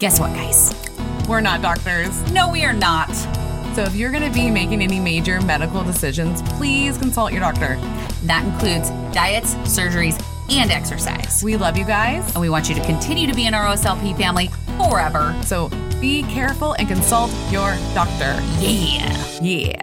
Guess what, guys? We're not doctors. No, we are not. So if you're going to be making any major medical decisions, please consult your doctor. That includes diets, surgeries, and exercise. We love you guys. And we want you to continue to be in our OSLP family forever. So be careful and consult your doctor. Yeah. Yeah.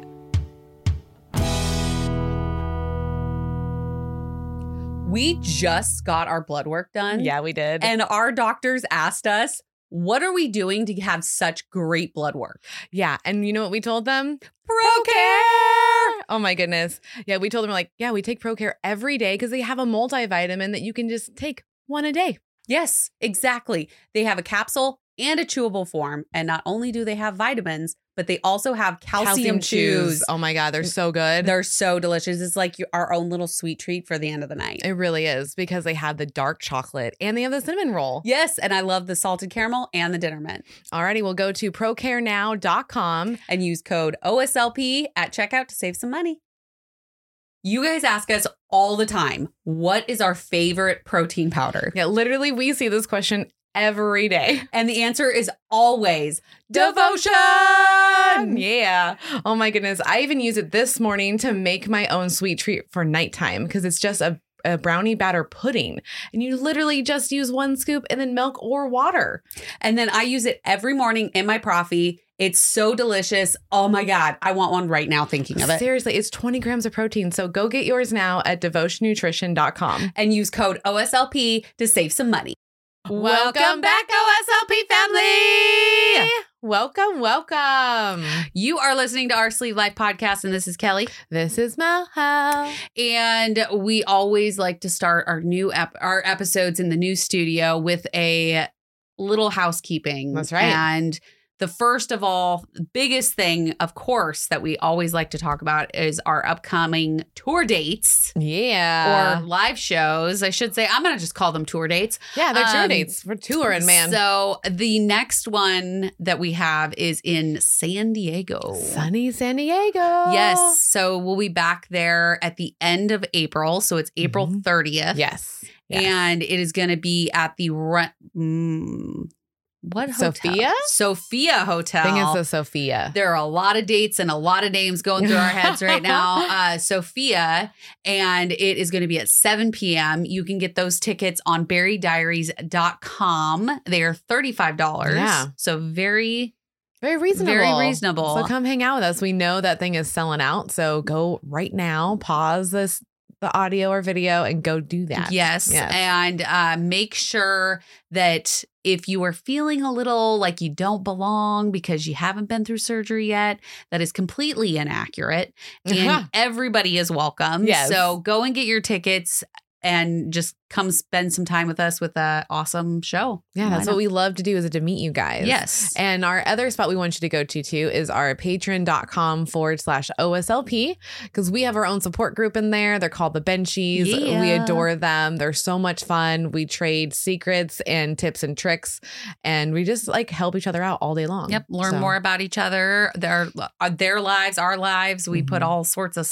We just got our blood work done. Yeah, we did. And our doctors asked us, what are we doing to have such great blood work? yeah. And you know what we told them? ProCare! Oh my goodness. Yeah, we told them, like, yeah, we take ProCare every day because they have a multivitamin that you can just take one a day. Yes, exactly. They have a capsule and a chewable form. And not only do they have vitamins, but they also have calcium, chews. Oh my God, they're mm, so good. They're so delicious. It's like your- our own little sweet treat for the end of the night. it really is because they have the dark chocolate and they have the cinnamon roll. Yes, and I love the salted caramel and the dinner mint. Alrighty, we'll go to procarenow.com. And use code OSLP at checkout to save some money. You guys ask us all the time, what is our favorite protein powder? Yeah, literally, we see this question every day. And the answer is always Devotion! Yeah. Oh my goodness. I even use it this morning to make my own sweet treat for nighttime because it's just a, a brownie batter pudding. And you literally just use one scoop and then milk or water. And then I use it every morning in my coffee. It's so delicious. Oh my God. I want one right now thinking of it. Seriously, it's 20 grams of protein. So go get yours now at devotionnutrition.com. And use code OSLP to save some money. Welcome back, OSLP family. Welcome, welcome. You are listening to our Sleeved Life podcast, and this is Kelly. This is Moho. And we always like to start our new ep- our episodes in the new studio with a little housekeeping. That's right. And the first of all, biggest thing, of course, that we always like to talk about is our upcoming tour dates Yeah. or live shows. I should say, I'm going to just call them tour dates. yeah, they're tour um, dates. We're touring, man. So the next one that we have is in San Diego. Sunny San Diego. Yes. So we'll be back there at the end of April. So it's April Mhm. 30th. Yes. Yes. And it is going to be at the rent. Mm, what hotel? Sofia? Sofia Hotel. I think it's the Sofia. there are a lot of dates and a lot of names going through our heads right now. Uh, Sofia, and it is going to be at 7 p.m. You can get those tickets on berrydiaries.com. They are $35. Yeah. So very, Very reasonable. very reasonable. So come hang out with us. We know that thing is selling out. So go right now, pause this the audio or video and go do that. Yes. Yes. And uh, make sure that if you are feeling a little like you don't belong because you haven't been through surgery yet, that is completely inaccurate. And uh-huh. everybody is welcome. Yes. So go and get your tickets and just come spend some time with us with a awesome show. Yeah, that's what we love to do is to meet you guys. Yes. And our other spot we want you to go to too is our patreon.com forward slash OSLP because we have our own support group in there. They're called the Benchies. We adore them. They're so much fun. We trade secrets and tips and tricks and we just like help each other out all day long. Yep. Learn So- more about each other, their uh, their lives, our lives. We put Mhm. all sorts of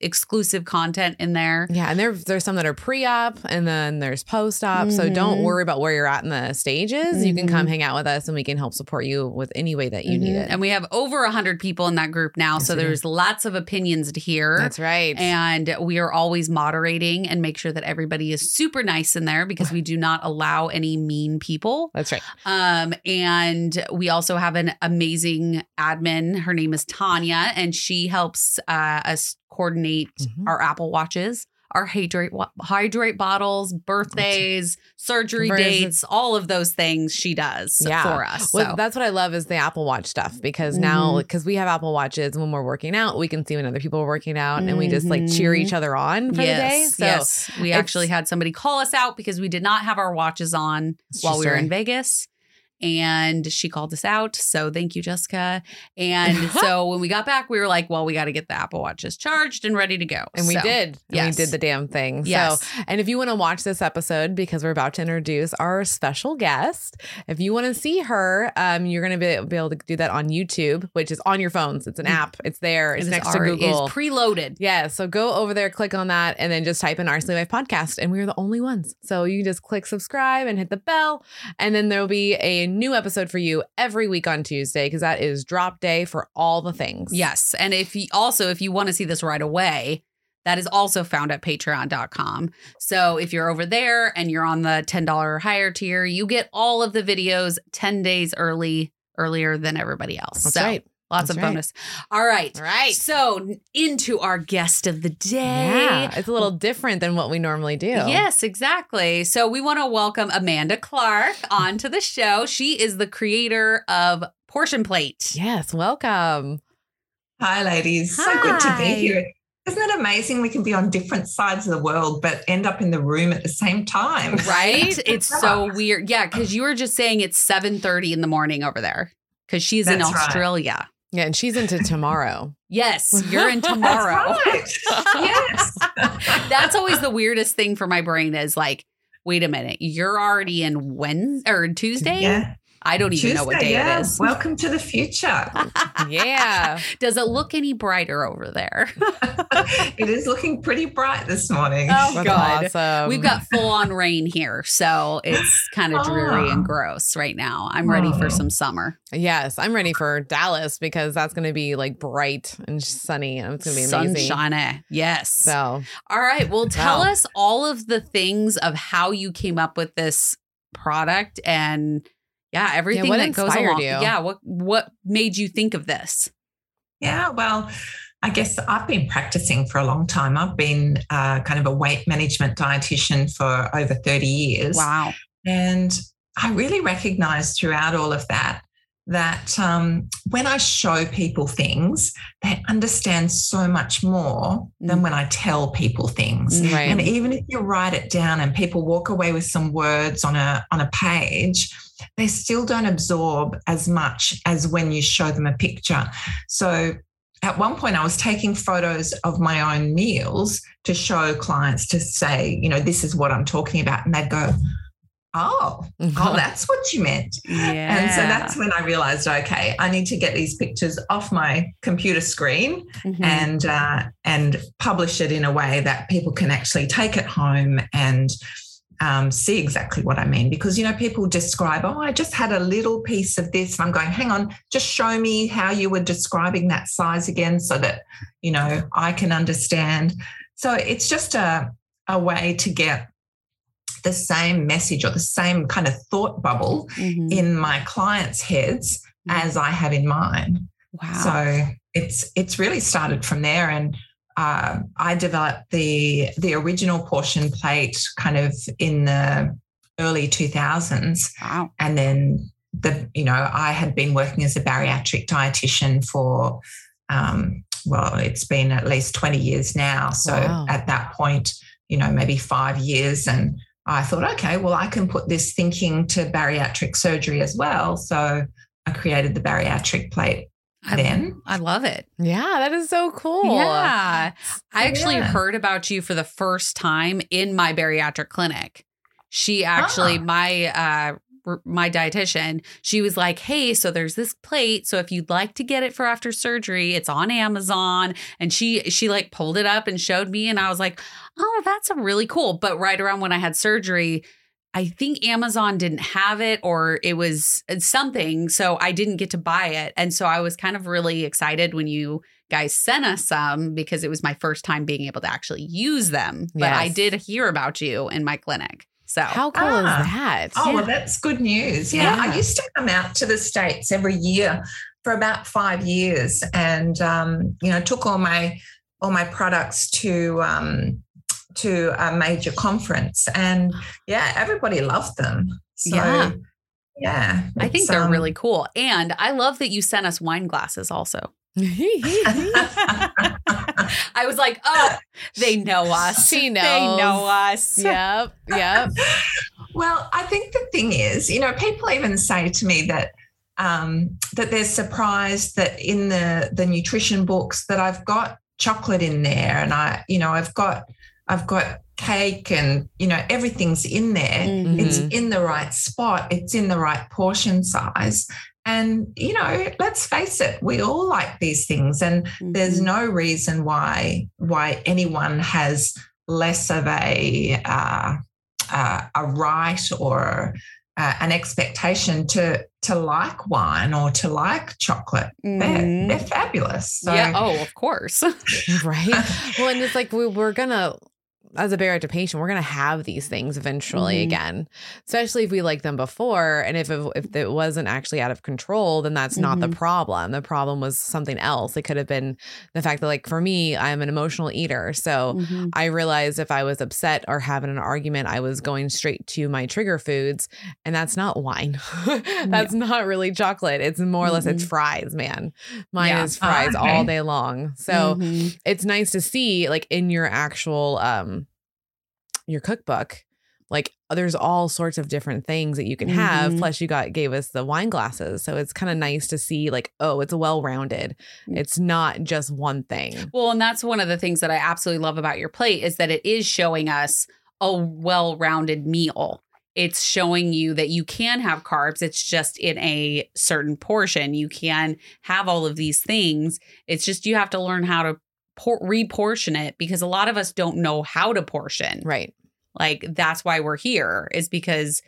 exclusive content in there. Yeah, and there, there's some that are pre-op and then there's post-op. So don't Mhm. worry about where you're at in the stages. You can come hang out with us and we can help support you with any way that you need Mhm. it. And we have over a hundred people in that group now, Yes, so we do. there's lots of opinions to hear. That's right. And we are always moderating and make sure that everybody is super nice in there because we do not allow any mean people. That's right. Um, and we also have an amazing admin. Her name is Tanya, and she helps uh, us coordinate Mhm. our Apple Watches, our hydrate hydrate bottles, birthdays, surgery Versus- dates, all of those things she does Yeah. for us. Well, so. that's what I love is the Apple Watch stuff because now Mhm. because we have Apple Watches when we're working out, we can see when other people are working out and we just like cheer each other on for the day. So yes. We actually had somebody call us out because we did not have our watches on while we were in Vegas. And she called us out. So thank you, Jessica. And so when we got back, we were like, well, we got to get the Apple Watches charged and ready to go. and we So, did. And yes. we did the damn thing. Yes. So and if you want to watch this episode because we're about to introduce our special guest, if you want to see her, um, you're gonna be, be able to do that on YouTube, which is on your phones. It's an app. It's there. It It's next already- to Google. It is preloaded. Yeah, so go over there, click on that, and then just type in our Sleeved Life podcast, and we're the only ones. So you just click subscribe and hit the bell, and then there'll be a a new episode for you every week on Tuesday because that is drop day for all the things. Yes. And if you also, if you want to see this right away, that is also found at patreon.com. So if you're over there and you're on the $10 or higher tier, you get all of the videos 10 days early, earlier than everybody else. That's so right. Lots That's of right. bonus. All right. So into our guest of the day. Yeah, it's a little different than what we normally do. Yes, exactly. So we want to welcome Amanda Clark onto the show. She is the creator of Portion Plate. Yes. Welcome. Hi, ladies. So good to be here. Isn't it amazing we can be on different sides of the world but end up in the room at the same time? Right? It's so weird. Yeah, because you were just saying it's 7:30 in the morning over there. Because she's in Australia. right. Australia. Yeah, and she's into tomorrow. Yes, you're in tomorrow. right. yes. That's always the weirdest thing for my brain is like, wait a minute, you're already in Wednesday or Tuesday? Yeah. I don't even know what day yeah. it is. Welcome to the future. yeah. Does it look any brighter over there? it is looking pretty bright this morning. Oh, That's God. awesome. We've got full on rain here, so it's kind of dreary and Ah. gross right now. I'm ready for Oh. some summer. Yes, I'm ready for Dallas because that's going to be like bright and sunny and it's going to be amazing. Sunshine. Yes. So, All right. Well, tell Wow. us all of the things of how you came up with this product and yeah, everything what that goes inspired along. you? Yeah, what what made you think of this? Yeah, well, I guess I've been practicing for a long time. I've been uh, kind of a weight management dietitian for over 30 years. Wow. And I really recognize throughout all of that that um, when I show people things, they understand so much more than Mm. when I tell people things. Mm. right. And even if you write it down and people walk away with some words on a on a page, they still don't absorb as much as when you show them a picture. So at one point I was taking photos of my own meals to show clients to say, you know, this is what I'm talking about. And they'd go, Oh, oh, that's what you meant. Yeah. And so that's when I realized, okay, I need to get these pictures off my computer screen Mhm. and uh, and publish it in a way that people can actually take it home and um, see exactly what I mean. Because you know, people describe, oh, I just had a little piece of this, and I'm going, hang on, just show me how you were describing that size again, so that you know I can understand. So it's just a a way to get the same message or the same kind of thought bubble Mhm. in my clients' heads as I have in mine. wow. So it's it's really started from there, and uh, I developed the the original portion plate kind of in the early two thousands, wow. and then the you know I had been working as a bariatric dietitian for um, well, it's been at least twenty years now. So Wow. at that point, you know, maybe five years, and I thought, okay, well, I can put this thinking to bariatric surgery as well. So I created the bariatric plate I, then. I love it. yeah, that is so cool. Yeah. I actually Yeah. heard about you for the first time in my bariatric clinic. She actually, Ah. my uh r- my dietitian, she was like, "Hey, so there's this plate. So if you'd like to get it for after surgery, it's on Amazon." And she she like pulled it up and showed me, and I was like, "Oh, that's a really cool." But right around when I had surgery, I think Amazon didn't have it or it was uh, something. So I didn't get to buy it. And so I was kind of really excited when you guys sent us some because it was my first time being able to actually use them. But I did hear about you in my clinic. So How cool Ah. is that? Oh, Yeah. well, that's good news. Yeah, Yeah. I used to come out to the States every year for about five years and, um, you know, took all my all my products to um, to a major conference. And yeah, everybody loved them. So, Yeah. Yeah. I think it's, they're um, really cool. And I love that you sent us wine glasses also. I was like, oh, they know us. She They know us. yep. Yep. Well, I think the thing is, you know, people even say to me that um, that they're surprised that in the the nutrition books that I've got chocolate in there, and I, you know, I've got I've got cake, and you know, everything's in there. Mhm. It's in the right spot. It's in the right portion size. And you know, let's face it, we all like these things, and there's Mhm. no reason why why anyone has less of a uh, uh, a right or uh, an expectation to to like wine or to like chocolate. They're, Mhm. they're fabulous. So yeah. Oh, of course. right? well, and it's like we, we're gonna, as a bariatric patient, we're gonna have these things eventually Mhm. again, especially if we liked them before. And if it, if it wasn't actually out of control, then that's not the Mhm. problem. The problem was something else. It could have been the fact that, like, for me, I'm an emotional eater, so. Mhm. I realized if I was upset or having an argument, I was going straight to my trigger foods, and that's not wine. that's not really chocolate. It's more or less it's fries, man. Mine Yeah. is fries Ah, okay. all day long. So Mhm. it's nice to see like in your actual um your cookbook like there's all sorts of different things that you can have Mhm. plus you got gave us the wine glasses so it's kind of nice to see like oh it's well rounded Mm. it's not just one thing Well, and that's one of the things that I absolutely love about your plate is that it is showing us a well-rounded meal. It's showing you that you can have carbs. It's just in a certain portion. You can have all of these things. It's just you have to learn how to por- reportion it because a lot of us don't know how to portion. right Like that's why we're here is because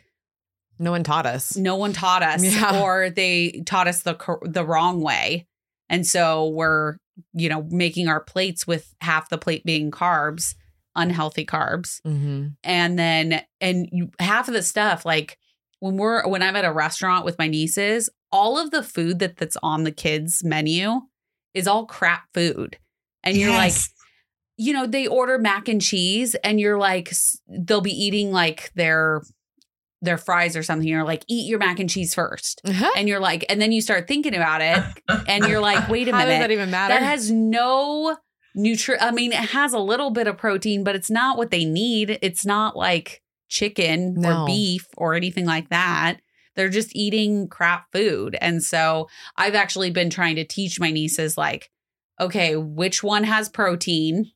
no one taught us no one taught us Yeah. or they taught us the cor- the wrong way and so we're you know making our plates with half the plate being carbs unhealthy carbs mm-hmm. and then and you, half of the stuff like when we're when i'm at a restaurant with my nieces all of the food that that's on the kids menu is all crap food and you're like you know, they order mac and cheese and you're like, they'll be eating like their their fries or something. You're like, eat your mac and cheese first. Uh-huh. And you're like, and then you start thinking about it and you're like, wait a how does minute. that even matter That has no nutri I mean, it has a little bit of protein, but it's not what they need. It's not like chicken No. or beef or anything like that. They're just eating crap food. And so I've actually been trying to teach my nieces like, okay, which one has protein?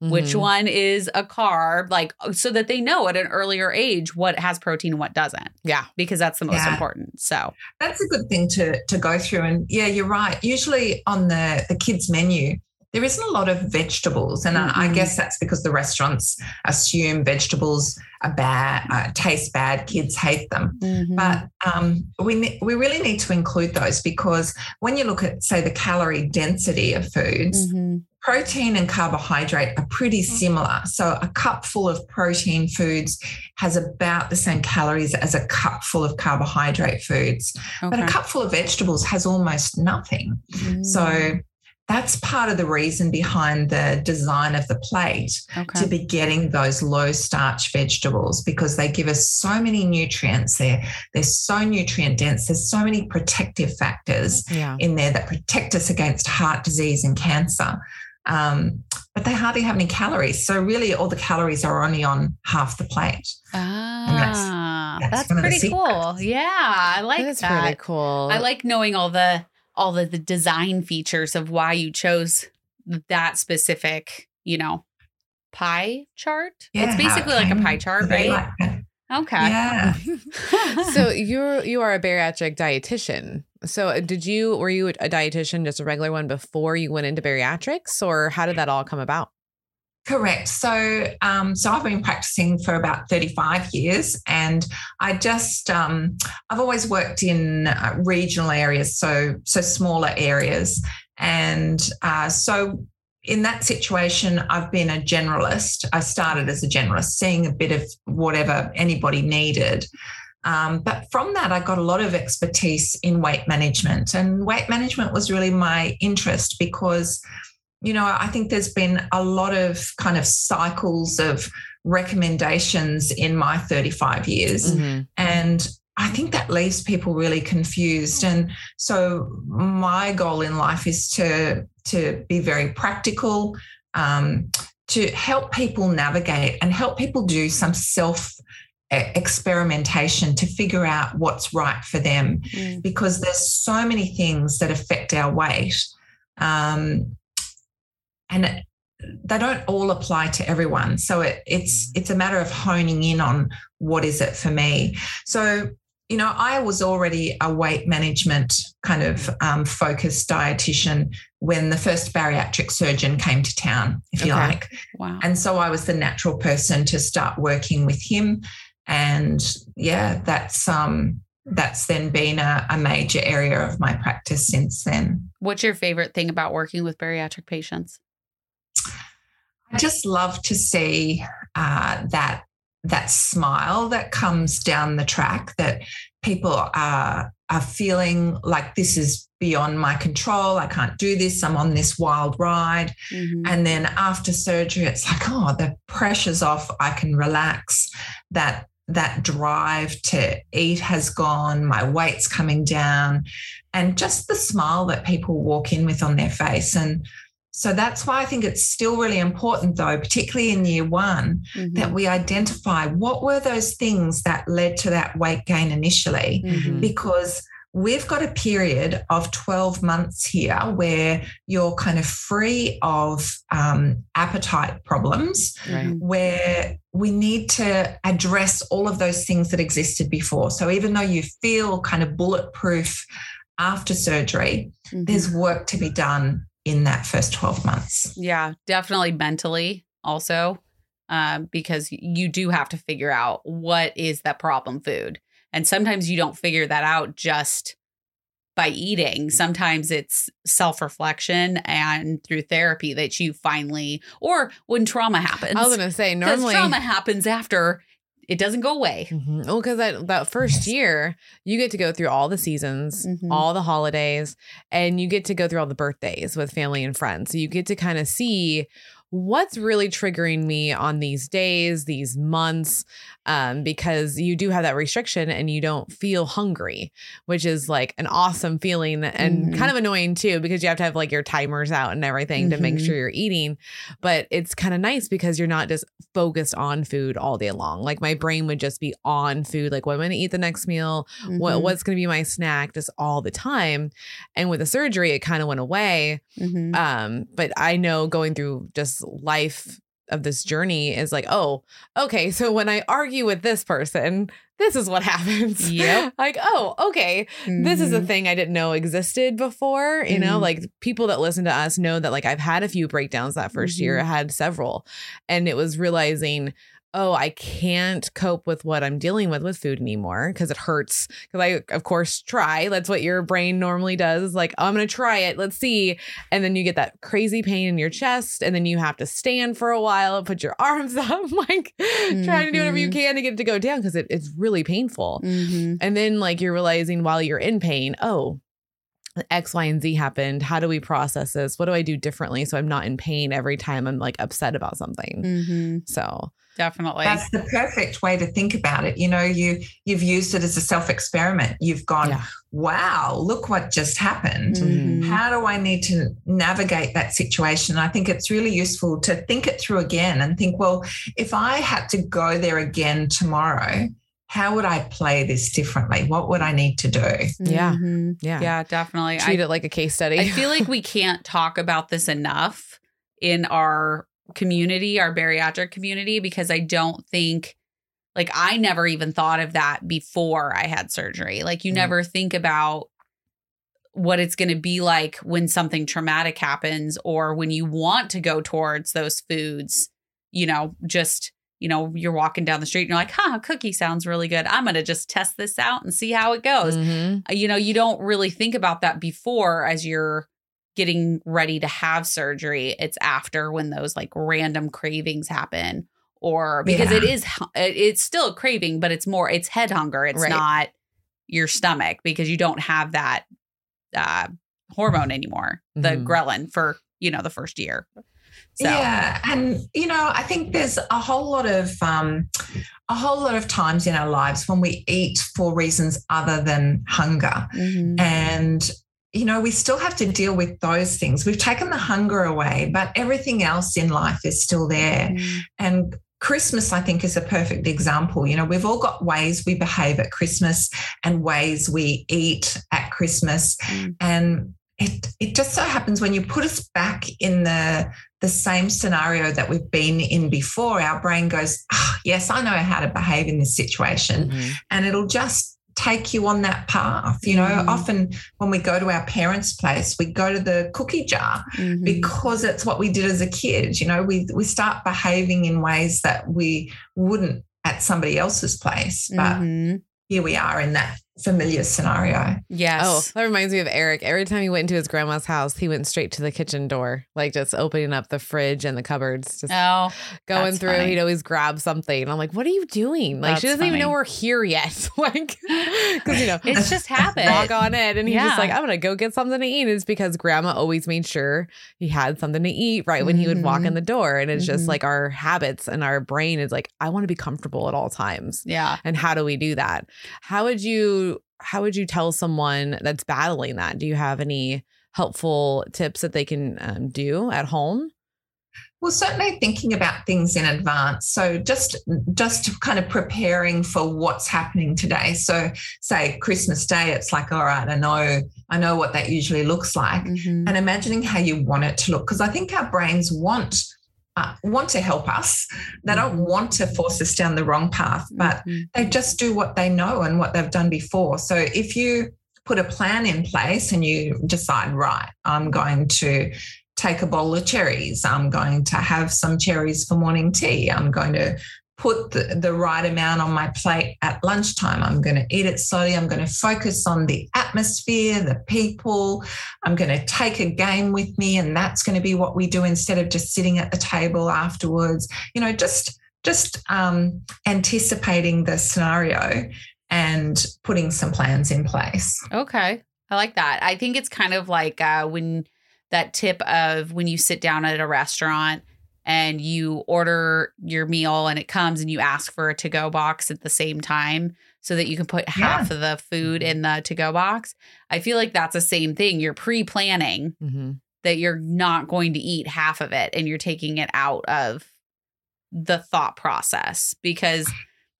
which Mhm. one is a carb like so that they know at an earlier age what has protein and what doesn't yeah because that's the most Yeah. important so That's a good thing to to go through. And yeah, you're right. Usually on the the kids menu, there isn't a lot of vegetables, and I, I Mhm. guess that's because the restaurants assume vegetables are bad, uh, taste bad, kids hate them. But um, we we really need to include those because when you look at say the calorie density of foods, Mhm. protein and carbohydrate are pretty similar. So a cup full of protein foods has about the same calories as a cup full of carbohydrate foods. But a Okay. cup full of vegetables has almost nothing. Mm. So that's part of the reason behind the design of the plate okay. to be getting those low starch vegetables because they give us so many nutrients there. They're so nutrient dense. There's so many protective factors yeah in there that protect us against heart disease and cancer. Um, but they hardly have any calories. So really all the calories are only on half the plate. that's- ah, that's that's, one of the pretty cool. Yeah, I like that. that's that. pretty cool I like knowing all the all the, the design features of why you chose that specific, you know, pie chart. Yeah, it's basically like a pie chart, right? like. Okay. Yeah. so you're you are a bariatric dietitian. So uh, did you were you a dietitian just a regular one before you went into bariatrics or how did that all come about? Correct. So, um, so I've been practicing for about 35 years, and I just um, I've always worked in uh, regional areas, so so smaller areas, and uh, so in that situation, I've been a generalist. I started as a generalist, seeing a bit of whatever anybody needed. Um, but from that, I got a lot of expertise in weight management, and weight management was really my interest because you know, I think there's been a lot of kind of cycles of recommendations in my 35 years. Mhm. And I think that leaves people really confused. And so my goal in life is to, to be very practical, um, to help people navigate and help people do some self experimentation to figure out what's right for them Mm. because there's so many things that affect our weight. Um, and they don't all apply to everyone. So it, it's it's a matter of honing in on what is it for me. So you know, I was already a weight management kind of um, focused dietitian when the first bariatric surgeon came to town, if you like. Wow. And so I was the natural person to start working with him. And yeah, that's um that's then been a, a major area of my practice since then. What's your favorite thing about working with bariatric patients? I just love to see uh, that that smile that comes down the track that people are are feeling like this is beyond my control. I can't do this. I'm on this wild ride. Mm-hmm. and then after surgery it's like oh the pressure's off. I can relax. That that drive to eat has gone. My weight's coming down. And just the smile that people walk in with on their face. And so that's why I think it's still really important, though, particularly in year one, mm-hmm. that we identify what were those things that led to that weight gain initially, mm-hmm. because we've got a period of 12 months here where you're kind of free of um, appetite problems, right. where we need to address all of those things that existed before. So even though you feel kind of bulletproof after surgery, mm-hmm. there's work to be done in that first 12 months. Yeah, definitely mentally also, um, because you do have to figure out what is that problem food. And sometimes you don't figure that out just by eating. Sometimes it's self reflection and through therapy that you finally, or when trauma happens. I was going to say, normally trauma happens after it doesn't go away. Mm-hmm. Well, because that, that first year, you get to go through all the seasons, mm-hmm. all the holidays, and you get to go through all the birthdays with family and friends. So you get to kind of see what's really triggering me on these days, these months, um, because you do have that restriction and you don't feel hungry, which is like an awesome feeling and mm-hmm. kind of annoying too, because you have to have like your timers out and everything mm-hmm. to make sure mm-hmm. you're eating. But it's kind of nice because you're not just focused on food all day long. Like my brain would just be on food, like what am going to eat the next meal, mm-hmm. what what's going to be my snack, just all the time. And with the surgery, it kind of went away. Mm-hmm. Um, but I know going through just life of this journey is like, oh, okay, so when I argue with this person, this is what happens. Yeah. like, oh, okay. Mm-hmm. This is a mm-hmm. thing I didn't know existed before. You mm-hmm. know, like people that listen to us know that like I've had a few breakdowns that 1st mm-hmm. year. I had several. And it was realizing oh, I can't cope with what I'm dealing with with food anymore because it hurts. Because I, of course, try. That's what your brain normally does. Like, oh, I'm going to try it. Let's see. And then you get that crazy pain in your chest. And then you have to stand for a while and put your arms up, like mm-hmm. trying to do whatever you mm-hmm. can to get it to go down because it, it's really painful. Mm-hmm. And then, like, you're realizing while you're in pain, oh, X, Y, and Z happened. How do we process this? What do I do differently so I'm not in pain every time I'm like upset about something? Mm-hmm. So definitely that's the perfect way to think about it you know you you've used it as a self experiment you've gone yeah. wow look what just happened mm-hmm. how do i need to navigate that situation i think it's really useful to think it through again and think well if i had to go there again tomorrow how would I play this differently? What would I need to do? Yeah. Mm-hmm. Yeah. Yeah, definitely. Treat I, it like a case study. I feel like we can't talk about this enough in our community, our bariatric community, because I don't think like I never even thought of that before I had surgery. Like you mm. never think about what it's going to be like when something traumatic happens or when you want to go towards those foods, you know, just you know, you're walking down the street and you're like, huh, cookie sounds really good. I'm going to just test this out and see how it goes. Mm-hmm. You know, you don't really think about that before as you're getting ready to have surgery. It's after when those like random cravings happen or because yeah. it is it's still a craving but it's more it's head hunger it's right. not your stomach because you don't have that uh, hormone anymore the mm-hmm. ghrelin for you know the first year so. yeah and you know i think there's a whole lot of um a whole lot of times in our lives when we eat for reasons other than hunger mm-hmm. and you know, we still have to deal with those things. We've taken the hunger away, but everything else in life is still there. Mm. And Christmas, I think, is a perfect example. You know, we've all got ways we behave at Christmas and ways we eat at Christmas. Mm. And it it just so happens when you put us back in the the same scenario that we've been in before, our brain goes, oh, yes, I know how to behave in this situation. Mm-hmm. And it'll just take you on that path. You know, mm. often when we go to our parents' place, we go to the cookie jar mm-hmm. because it's what we did as a kid. You know, we we start behaving in ways that we wouldn't at somebody else's place. But Mhm. here we are in that familiar scenario. Yes. Oh, that reminds me of Eric. Every time he went into his grandma's house, he went straight to the kitchen door, like just opening up the fridge and the cupboards, just Oh, going through. funny. He'd always grab something. I'm like, what are you doing? Like, she doesn't even know we're here yet. like, because, you know, it's just habit. walk on it. and he's just like, I'm going to go get something to eat. And It's because grandma always made sure he had something to eat right when he would walk in the door. And it's just Mhm. like our habits and our brain is like, I want to be comfortable at all times Yeah. and how do we do that how would you how would you tell someone that's battling that do you have any helpful tips that they can um, do at home Well, certainly thinking about things in advance. So just just kind of preparing for what's happening today. So say Christmas Day, it's like, all right, I know, I know what that usually looks like. Mhm. And imagining how you want it to look. Because I think our brains want uh, want to help us. They don't want to force us down the wrong path, but Mhm. they just do what they know and what they've done before. So if you put a plan in place and you decide, right, I'm going to take a bowl of cherries, I'm going to have some cherries for morning tea, I'm going to put the, the right amount on my plate at lunchtime, I'm going to eat it slowly, I'm going to focus on the atmosphere, the people, I'm going to take a game with me, and that's going to be what we do instead of just sitting at the table afterwards. You know, just just um, anticipating the scenario and putting some plans in place. Okay. I like that. I think it's kind of like uh, when that tip of when you sit down at a restaurant and you order your meal and it comes and you ask for a to go box at the same time so that you can put half of the food in the to go box. I feel like that's the same thing. You're pre planning mm-hmm. that you're not going to eat half of it and you're taking it out of the thought process because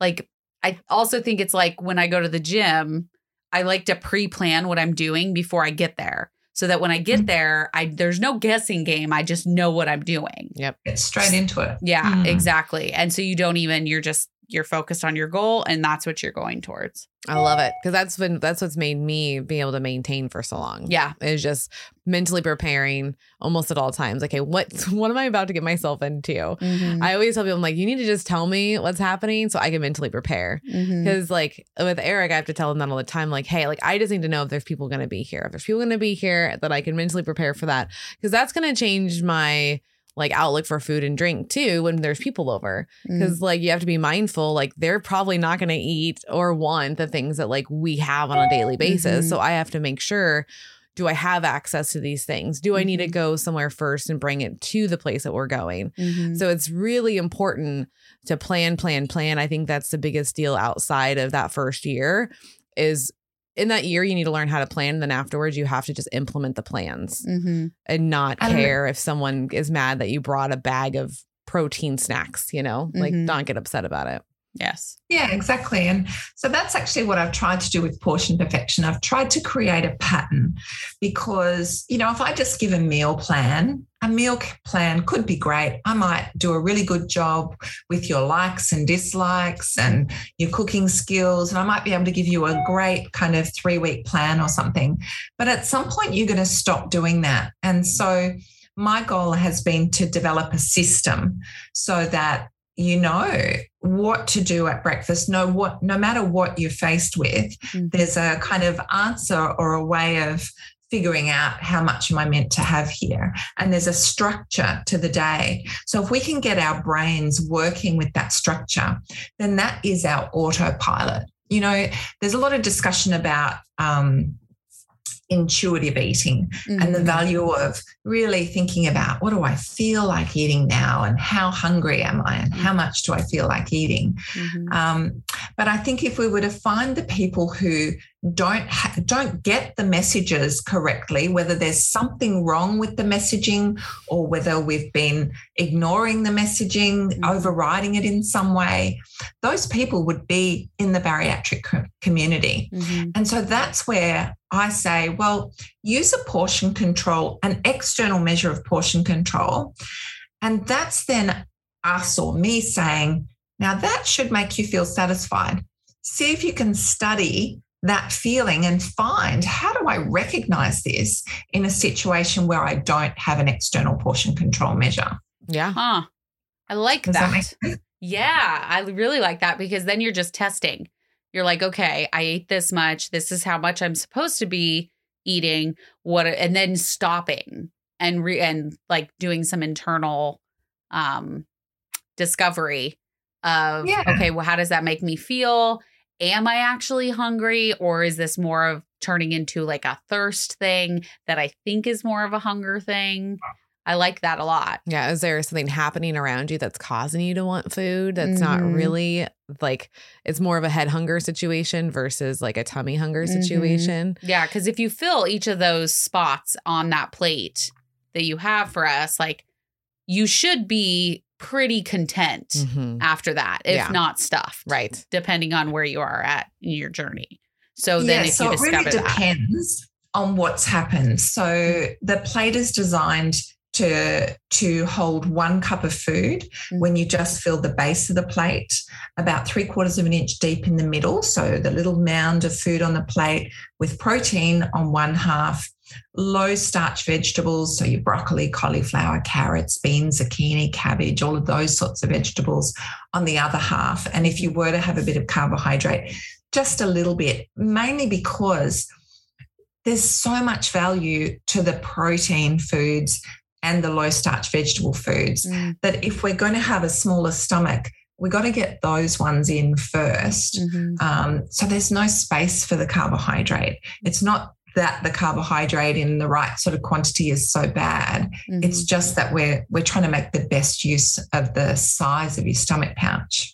like I also think it's like when I go to the gym, I like to pre-plan what I'm doing before I get there so that when I get Mhm. there, I there's no guessing game. I just know what I'm doing. yep Get straight into it. Yeah, Mm. exactly. And so you don't even you're just you're focused on your goal and that's what you're going towards. i love it because that's been that's what's made me be able to maintain for so long Yeah. is just mentally preparing almost at all times okay what what am i about to get myself into Mm-hmm. i always tell people i'm like you need to just tell me what's happening so i can mentally prepare Mm-hmm. Because like with Eric, I have to tell him that all the time. Like, hey, like I just need to know if there's people going to be here. If there's people going to be here, that I can mentally prepare for that. Because that's going to change my like outlook for food and drink too when there's people over. Mm-hmm. Because like you have to be mindful. Like they're probably not going to eat or want the things that like we have on a daily basis. Mhm. So I have to make sure. Do I have access to these things? Do I need to Mhm. go somewhere first and bring it to the place that we're going? Mhm. So it's really important to plan, plan, plan. I think that's the biggest deal outside of that first year is in that year you need to learn how to plan. And then afterwards you have to just implement the plans Mhm. and not I don't know. care if someone is mad that you brought a bag of protein snacks, you know, like don't get upset about it. Yes. Yeah, exactly. And so that's actually what I've tried to do with portion perfection. I've tried to create a pattern because, you know, if I just give a meal plan, a meal plan could be great. I might do a really good job with your likes and dislikes and your cooking skills. And I might be able to give you a great kind of three week plan or something. But at some point, you're going to stop doing that. And so my goal has been to develop a system so that you know what to do at breakfast know what no matter what you're faced with Mhm. there's a kind of answer or a way of figuring out how much am i meant to have here. And there's a structure to the day. So if we can get our brains working with that structure then that is our autopilot. You know there's a lot of discussion about um, intuitive eating and the Mhm. value of really thinking about what do I feel like eating now and how hungry am I and how much do I feel like eating. Mhm. Um, but I think if we were to find the people who don't ha- don't get the messages correctly, whether there's something wrong with the messaging or whether we've been ignoring the messaging, Mhm. overriding it in some way, those people would be in the bariatric co- community. Mhm. And so that's where I say, well, use a portion control, an external measure of portion control. And that's then us or me saying, now that should make you feel satisfied. See if you can study that feeling and find how do I recognize this in a situation where I don't have an external portion control measure. Yeah. Huh. I like Does that. that? Yeah, I really like that because then you're just testing. You're like, okay, I ate this much. This is how much I'm supposed to be eating. What and then stopping and re and like doing some internal um discovery of Yeah. okay, well, how does that make me feel? Am I actually hungry or is this more of turning into like a thirst thing that I think is more of a hunger thing? I like that a lot. Yeah. Is there something happening around you that's causing you to want food that's not Mhm. really like it's more of a head hunger situation versus like a tummy hunger Mhm. situation? Yeah, because if you fill each of those spots on that plate that you have for us, like you should be pretty content Mhm. after that, if Yeah. not stuffed, Right. depending on where you are at in your journey. So then, yeah, if so you it really discover that, depends on what's happened. So the plate is designed to to hold one cup of food Mm. when you just fill the base of the plate about three quarters of an inch deep in the middle. So the little mound of food on the plate with protein on one half, low starch vegetables, so your broccoli, cauliflower, carrots, beans, zucchini, cabbage, all of those sorts of vegetables on the other half. And if you were to have a bit of carbohydrate, just a little bit, mainly because there's so much value to the protein foods and the low starch vegetable foods Mm, that if we're going to have a smaller stomach, we got to get those ones in 1st mhm. Um, so there's no space for the carbohydrate. It's not that the carbohydrate in the right sort of quantity is so bad. It's Mhm. just that we're we're trying to make the best use of the size of your stomach pouch.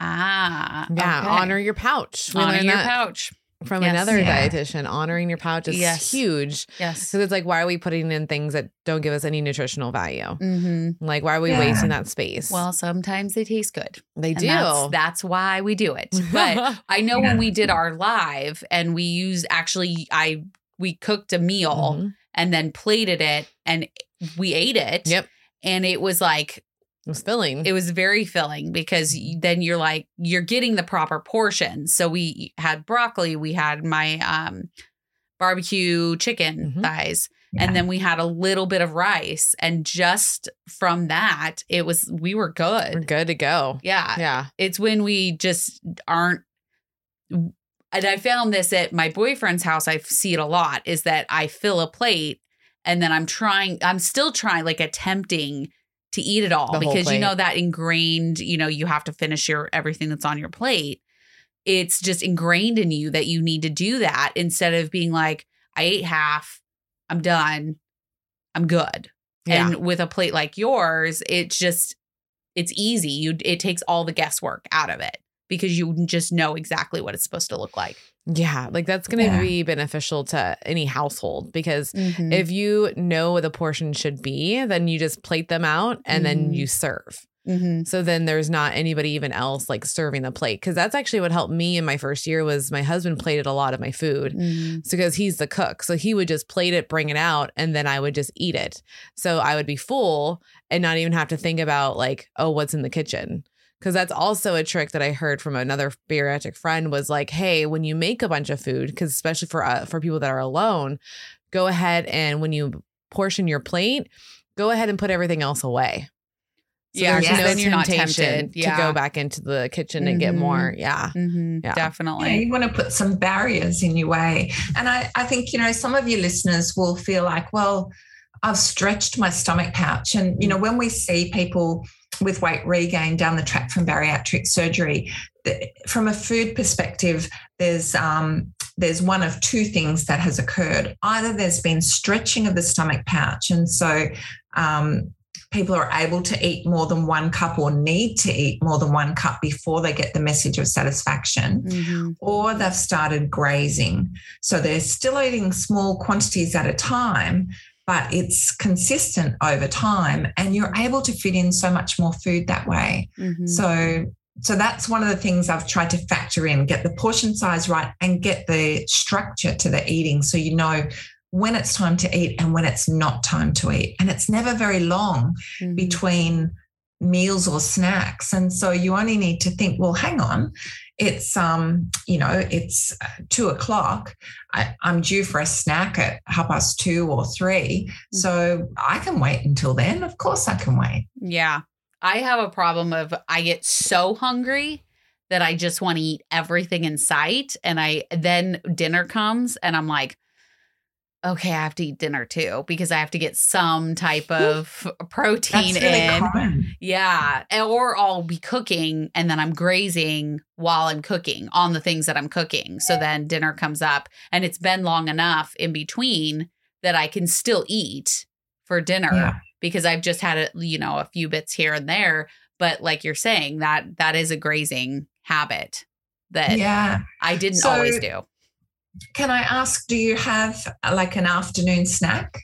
ah, Yeah. okay. Honor your pouch. We honor your that pouch. From Yes. another Yeah. dietitian. Honoring your pouch is Yes. huge. Yes. So it's like, why are we putting in things that don't give us any nutritional value? hmm Like, why are we Yeah. wasting that space? Well, sometimes they taste good. they And do. That's, that's why we do it. But I know Yeah. when we did our live and we used actually I we cooked a meal Mhm. and then plated it and we ate it. Yep. And it was like It was filling. it was very filling because then you're like you're getting the proper portion. So we had broccoli, we had my um barbecue chicken Mhm. thighs Yeah. and then we had a little bit of rice and just from that it was we were good. We're good. good to go. Yeah. Yeah. It's when we just aren't and I found this at my boyfriend's house. I see it a lot is that I fill a plate and then I'm trying, I'm still trying, like attempting to eat it all because you know that ingrained, you know, you have to finish your everything that's on your plate. It's just ingrained in you that you need to do that instead of being like, I ate half, I'm done, I'm good. Yeah. And with a plate like yours, it's just it's easy. You it takes all the guesswork out of it because you just know exactly what it's supposed to look like. yeah. Like that's going to Yeah. be beneficial to any household because Mm. if you know what the portion should be, then you just plate them out and then Mhm. you serve. Mm-hmm. So then there's not anybody even else like serving the plate. Cause that's actually what helped me in my first year was my husband plated a lot of my food. Mm-hmm. So because he's the cook. So he would just plate it, bring it out, and then I would just eat it. So I would be full and not even have to think about like, oh, what's in the kitchen. Cause that's also a trick that I heard from another bariatric friend was like, hey, when you make a bunch of food, because especially for uh, for people that are alone, go ahead and when you portion your plate, go ahead and put everything else away. Yeah, because then you're not temptation tempted. to go back into the kitchen and get Mhm. more. Yeah. Mm-hmm. Yeah. Definitely. Yeah, you want to put some barriers in your way. And I, I think, you know, some of your listeners will feel like, well, I've stretched my stomach pouch. And, you know, when we see people with weight regain down the track from bariatric surgery, from a food perspective, there's um, there's one of two things that has occurred. Either there's been stretching of the stomach pouch, and so um, people are able to eat more than one cup or need to eat more than one cup before they get the message of satisfaction Mhm. or they've started grazing. So they're still eating small quantities at a time, but it's consistent over time and you're able to fit in so much more food that way. Mhm. So so that's one of the things I've tried to factor in, get the portion size right and get the structure to the eating so you know when it's time to eat and when it's not time to eat. And it's never very long Mhm. between meals or snacks. And so you only need to think well hang on it's um you know it's two o'clock. I, i'm due for a snack at half past two or three. So i can wait until then. Of course i can wait. Yeah. I have a problem of I get so hungry that I just want to eat everything in sight. And I then dinner comes and I'm like, okay, I have to eat dinner too because I have to get some type of protein really in. common. Yeah. Eh, or I'll be cooking and then I'm grazing while I'm cooking on the things that I'm cooking. So then dinner comes up and it's been long enough in between that I can still eat for dinner Yeah. because I've just had a, you know, a few bits here and there. But like you're saying, that that is a grazing habit that Yeah. I didn't So- always do. Can I ask, do you have uh, like an afternoon snack?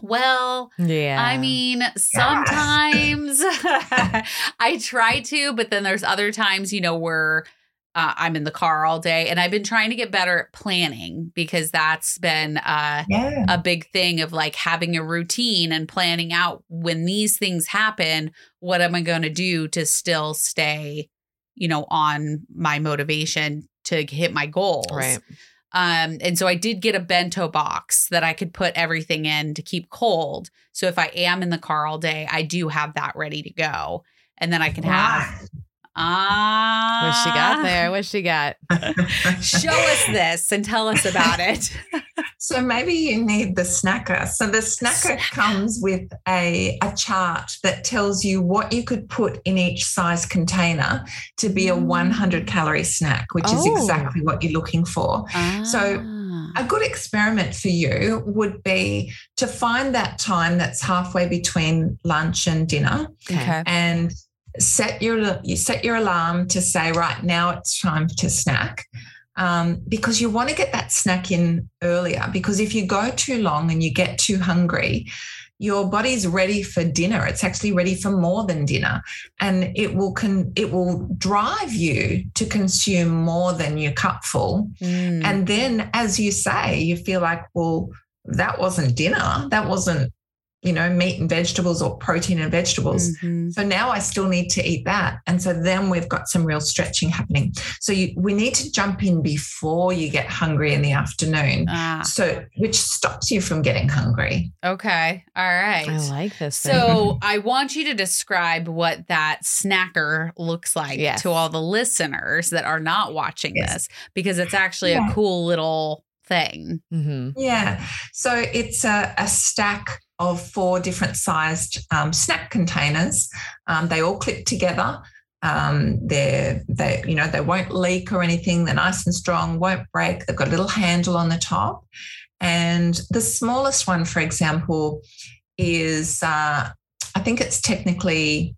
Well, Yeah. I mean, sometimes I try to, but then there's other times, you know, where uh, I'm in the car all day and I've been trying to get better at planning because that's been uh, Yeah. a big thing of like having a routine and planning out when these things happen, what am I going to do to still stay, you know, on my motivation to hit my goals. right. Um, and so I did get a bento box that I could put everything in to keep cold. So if I am in the car all day, I do have that ready to go. And then I can have Right. Ah What she got there? What she got? Show us this and tell us about it. So maybe you need the snacker. So the snacker comes with a, a chart that tells you what you could put in each size container to be a 100 calorie snack, which is Oh. exactly what you're looking for. So, Ah. A good experiment for you would be to find that time that's halfway between lunch and dinner okay. and set your you set your alarm to say right now it's time to snack um, because you want to get that snack in earlier because if you go too long and you get too hungry your body's ready for dinner. It's actually ready for more than dinner and it will con- it will drive you to consume more than your cupful Mm. and then as you say you feel like well that wasn't dinner. That wasn't you know meat and vegetables or protein and vegetables Mhm. so now I still need to eat that. And so then we've got some real stretching happening. So you, we need to jump in before you get hungry in the afternoon. Ah, So which stops you from getting hungry. okay. All right. I like this. thing. So I want you to describe what that snacker looks like Yes. to all the listeners that are not watching Yes. this because it's actually Yeah. a cool little thing. Mhm. Yeah. So it's a, a stack of four different sized um, snack containers. Um, they all clip together. Um, they're they you know they won't leak or anything. They're nice and strong, won't break. They've got a little handle on the top, and the smallest one, for example, is uh, I think it's technically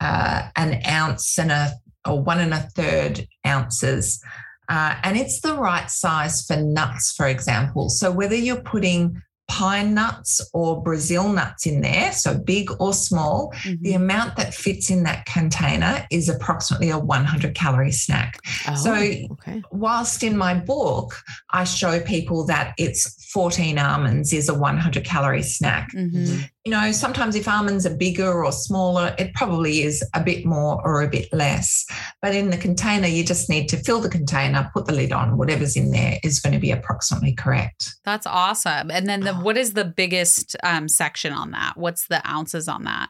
uh, an ounce and a or one and a third ounces. Uh, and it's the right size for nuts, for example. So whether you're putting pine nuts or Brazil nuts in there, so big or small, the amount that fits in that container is approximately a 100 calorie snack. So- Oh, okay. Whilst in my book, I show people that it's 14 almonds is a 100 calorie snack. Mhm. You know, sometimes if almonds are bigger or smaller, it probably is a bit more or a bit less. But in the container, you just need to fill the container, put the lid on, whatever's in there is going to be approximately correct. That's awesome. And then the what is the biggest um, section on that? What's the ounces on that?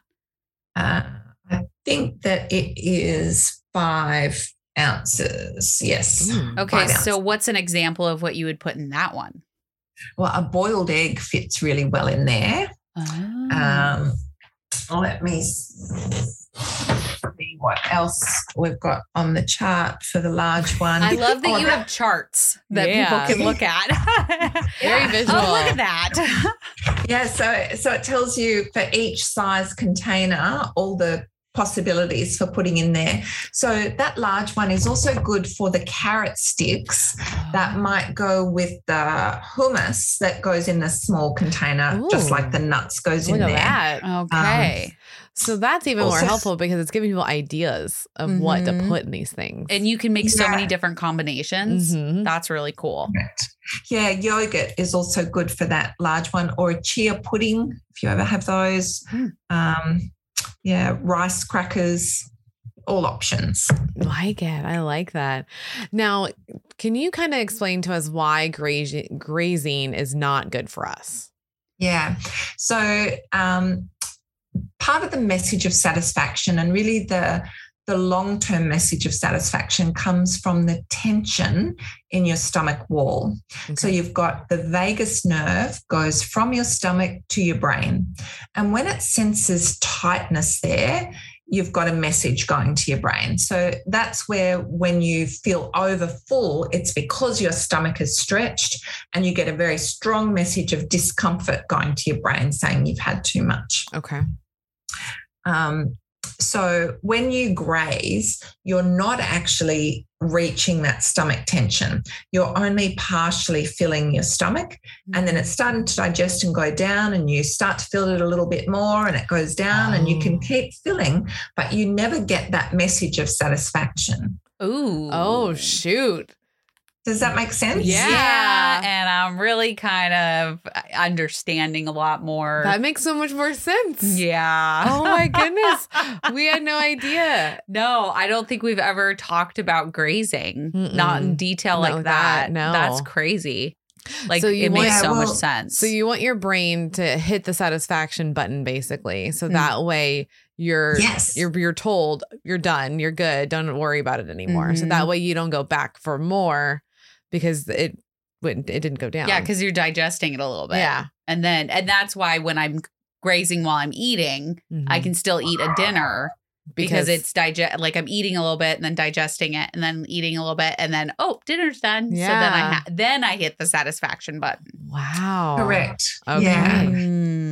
Uh, I think that it is five ounces. Yes. Mm. Okay, Five so what's an example of what you would put in that one? Well, a boiled egg fits really well in there. Oh. Um, let me see what else we've got on the chart for the large one. I love that Oh, you have charts that Yeah. people can look at. Very Yeah. visual. Oh, look at that. Yeah, so so it tells you for each size container all the possibilities for putting in there. So that large one is also good for the carrot sticks that might go with the hummus that goes in the small container, just like the nuts goes Look in at there. that. Okay. So that's even more helpful because it's giving people ideas of what to Mhm. put in these things. and you can make so Yeah. many different combinations. Mhm. That's really cool. Correct. Yeah, yogurt is also good for that large one, or a chia pudding if you ever have those. Hmm. Um, yeah, rice crackers, all options. like it. I like that. Now, can you kind of explain to us why grazing, grazing is not good for us? Yeah. So um, part of the message of satisfaction and really the the long term message of satisfaction comes from the tension in your stomach wall. Okay. So you've got the vagus nerve goes from your stomach to your brain. And when it senses tightness there, you've got a message going to your brain. So that's where when you feel over full, it's because your stomach is stretched and you get a very strong message of discomfort going to your brain saying you've had too much. Okay. Um, so when you graze, you're not actually reaching that stomach tension. You're only partially filling your stomach, and then mm-hmm. it's starting to digest and go down, and you start to feel it a little bit more, and it goes down, oh. and you can oh. keep filling, but you never get that message of satisfaction. Ooh. Oh, shoot. Does that make sense? Yeah. yeah. And I'm really kind of understanding a lot more. That makes so much more sense. Yeah. Oh my goodness. we had no idea. No, I don't think we've ever talked about grazing, Mm-mm. not in detail like that. that. No. That's crazy. Like so it want, makes so well, much sense. So you want your brain to hit the satisfaction button basically. So mm. that way you're yes. you're you're told you're done, you're good, don't worry about it anymore. Mm-hmm. So that way you don't go back for more because it wouldn't it didn't go down. Yeah, because you're digesting it a little bit. Yeah. And then and that's why when I'm grazing while I'm eating, mm-hmm. I can still eat a dinner because, because, it's digest like I'm eating a little bit and then digesting it and then eating a little bit and then oh dinner's done. Yeah. So then I ha- then I hit the satisfaction button. Wow. Correct. Okay. Yeah. Mm.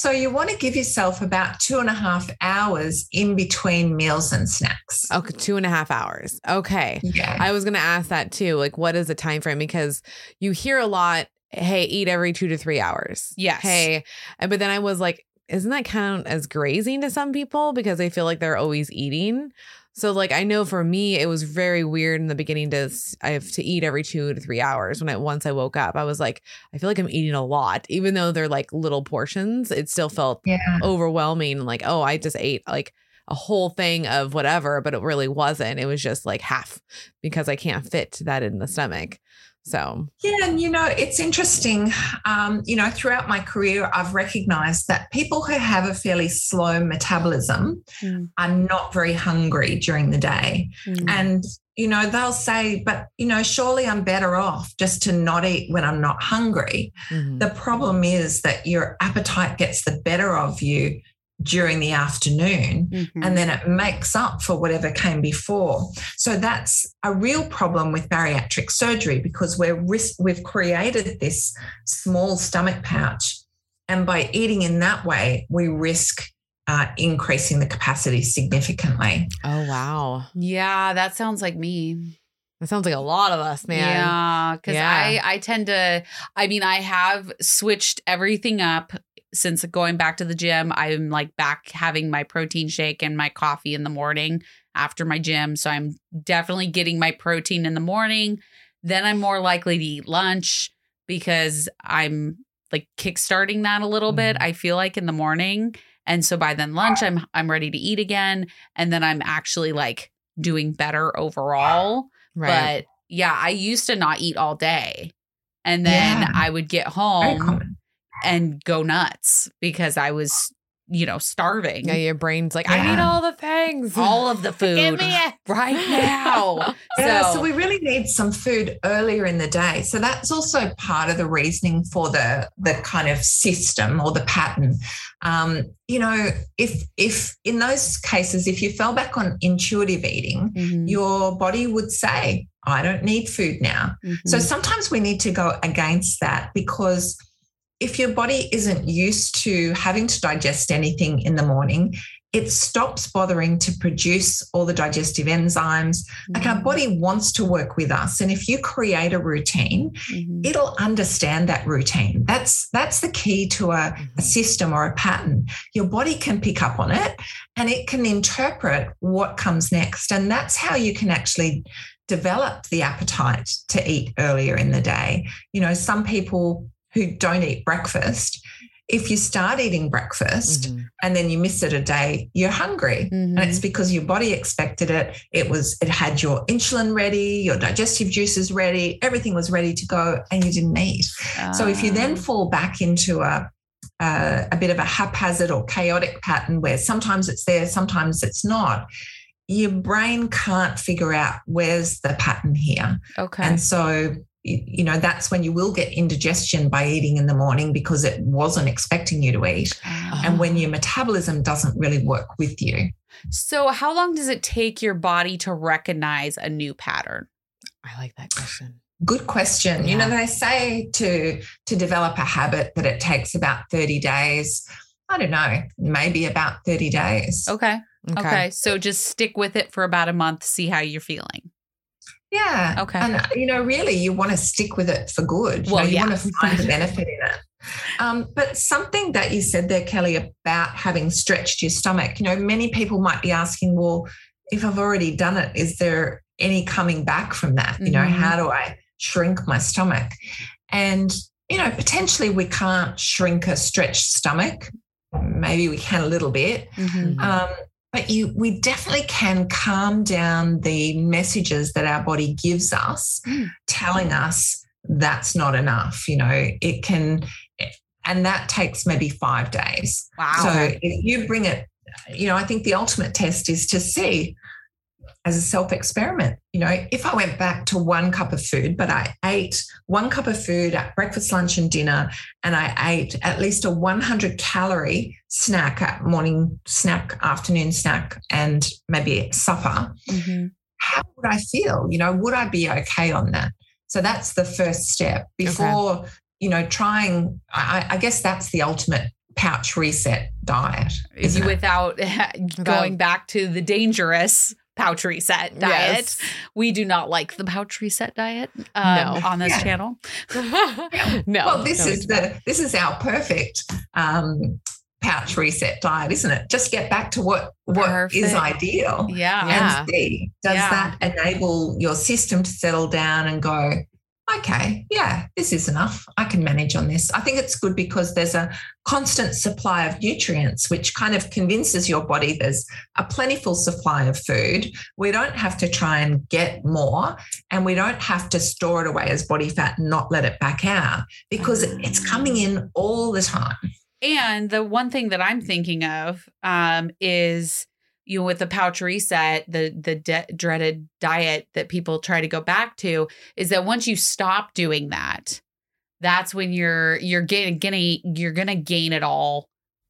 So you want to give yourself about two and a half hours in between meals and snacks. Okay, two and a half hours. Okay. Yeah. I was gonna ask that too. Like, what is the time frame? Because you hear a lot hey, eat every two to three hours. Yes. Hey, but then I was like, isn't that count as grazing to some people because they feel like they're always eating? So like I know for me it was very weird in the beginning to I have to eat every 2 to 3 hours. When I once I woke up I was like I feel like I'm eating a lot. Even though they're like little portions it still felt yeah. overwhelming like oh I just ate like a whole thing of whatever but it really wasn't. It was just like half because I can't fit that in the stomach so, yeah, and you know, it's interesting. Um, you know, throughout my career, I've recognized that people who have a fairly slow metabolism mm. are not very hungry during the day. Mm. And, you know, they'll say, but, you know, surely I'm better off just to not eat when I'm not hungry. Mm-hmm. The problem is that your appetite gets the better of you during the afternoon mm-hmm. and then it makes up for whatever came before so that's a real problem with bariatric surgery because we're risk, we've created this small stomach pouch and by eating in that way we risk uh, increasing the capacity significantly oh wow yeah that sounds like me that sounds like a lot of us, man. Yeah, because yeah. I I tend to. I mean, I have switched everything up since going back to the gym, I'm like back having my protein shake and my coffee in the morning after my gym. So I'm definitely getting my protein in the morning. Then I'm more likely to eat lunch because I'm like kickstarting that a little mm-hmm. bit. I feel like in the morning. And so by then lunch I'm I'm ready to eat again and then I'm actually like doing better overall. Right. But yeah, I used to not eat all day. And then yeah. I would get home and go nuts because I was, you know, starving. Yeah, your brain's like, yeah. I need all the things, all of the food Give me it. right now. yeah, so. so we really need some food earlier in the day. So that's also part of the reasoning for the the kind of system or the pattern. Um, you know, if if in those cases, if you fell back on intuitive eating, mm-hmm. your body would say, I don't need food now. Mm-hmm. So sometimes we need to go against that because if your body isn't used to having to digest anything in the morning, it stops bothering to produce all the digestive enzymes. Mm-hmm. Like our mm-hmm. body wants to work with us. And if you create a routine, mm-hmm. it'll understand that routine. That's that's the key to a, mm-hmm. a system or a pattern. Your body can pick up on it and it can interpret what comes next. And that's how you can actually develop the appetite to eat earlier in the day. You know, some people who don't eat breakfast, if you start eating breakfast mm-hmm. and then you miss it a day, you're hungry. Mm-hmm. And it's because your body expected it. It was, it had your insulin ready, your digestive juices ready, everything was ready to go, and you didn't eat. So if you then ah. fall back into a uh, a bit of a haphazard or chaotic pattern where sometimes it's there, sometimes it's not, your brain can't figure out where's the pattern here. Okay. And so, you know, that's when you will get indigestion by eating in the morning because it wasn't expecting you to eat. And when your metabolism doesn't really work with you. so, how long does it take your body to recognize a new pattern? I like that question. Good question. You know, they say to to develop a habit that it takes about 30 days. I don't know, maybe about 30 days. Okay. Okay. So, just stick with it for about a month, see how you're feeling. Yeah. Okay. And you know, really, you want to stick with it for good. You Well, know, you yeah. want to find the benefit in it. Um, but something that you said there, Kelly, about having stretched your stomach, you know, many people might be asking, well, if I've already done it, is there any coming back from that? You know, Mhm. how do I shrink my stomach? And, you know, potentially we can't shrink a stretched stomach. Maybe we can a little bit. Mhm. Um, but you, we definitely can calm down the messages that our body gives us, Mm. telling us that's not enough. You know, it can, and that takes maybe five days. Wow. So if you bring it, you know, I think the ultimate test is to see as a self experiment. You know, if I went back to one cup of food, but I ate one cup of food at breakfast, lunch, and dinner, and I ate at least a 100 calorie snack at morning snack, afternoon snack, and maybe supper, Mhm. how would I feel? You know, would I be okay on that? So that's the first step before, you know, trying. I, I guess that's the ultimate pouch reset diet. Is isn't it? without going back to the dangerous pouch reset diet. Yes. We do not like the pouch reset diet um, No. on this Yeah. channel. no. well, this no, is we do not. the this is our perfect um, pouch reset diet, isn't it? Just get back to what what is Perfect. ideal. Yeah. Yeah. and see does Yeah. that enable your system to settle down and go okay yeah this is enough. I can manage on this. I think it's good because there's a constant supply of nutrients which kind of convinces your body there's a plentiful supply of food. We don't have to try and get more and we don't have to store it away as body fat and not let it back out because it's coming in all the time. And the one thing that I'm thinking of um, is you know with the pouch reset, the the de- dreaded diet that people try to go back to is that once you stop doing that, that's when you're you're getting gonna you're gonna gain it all,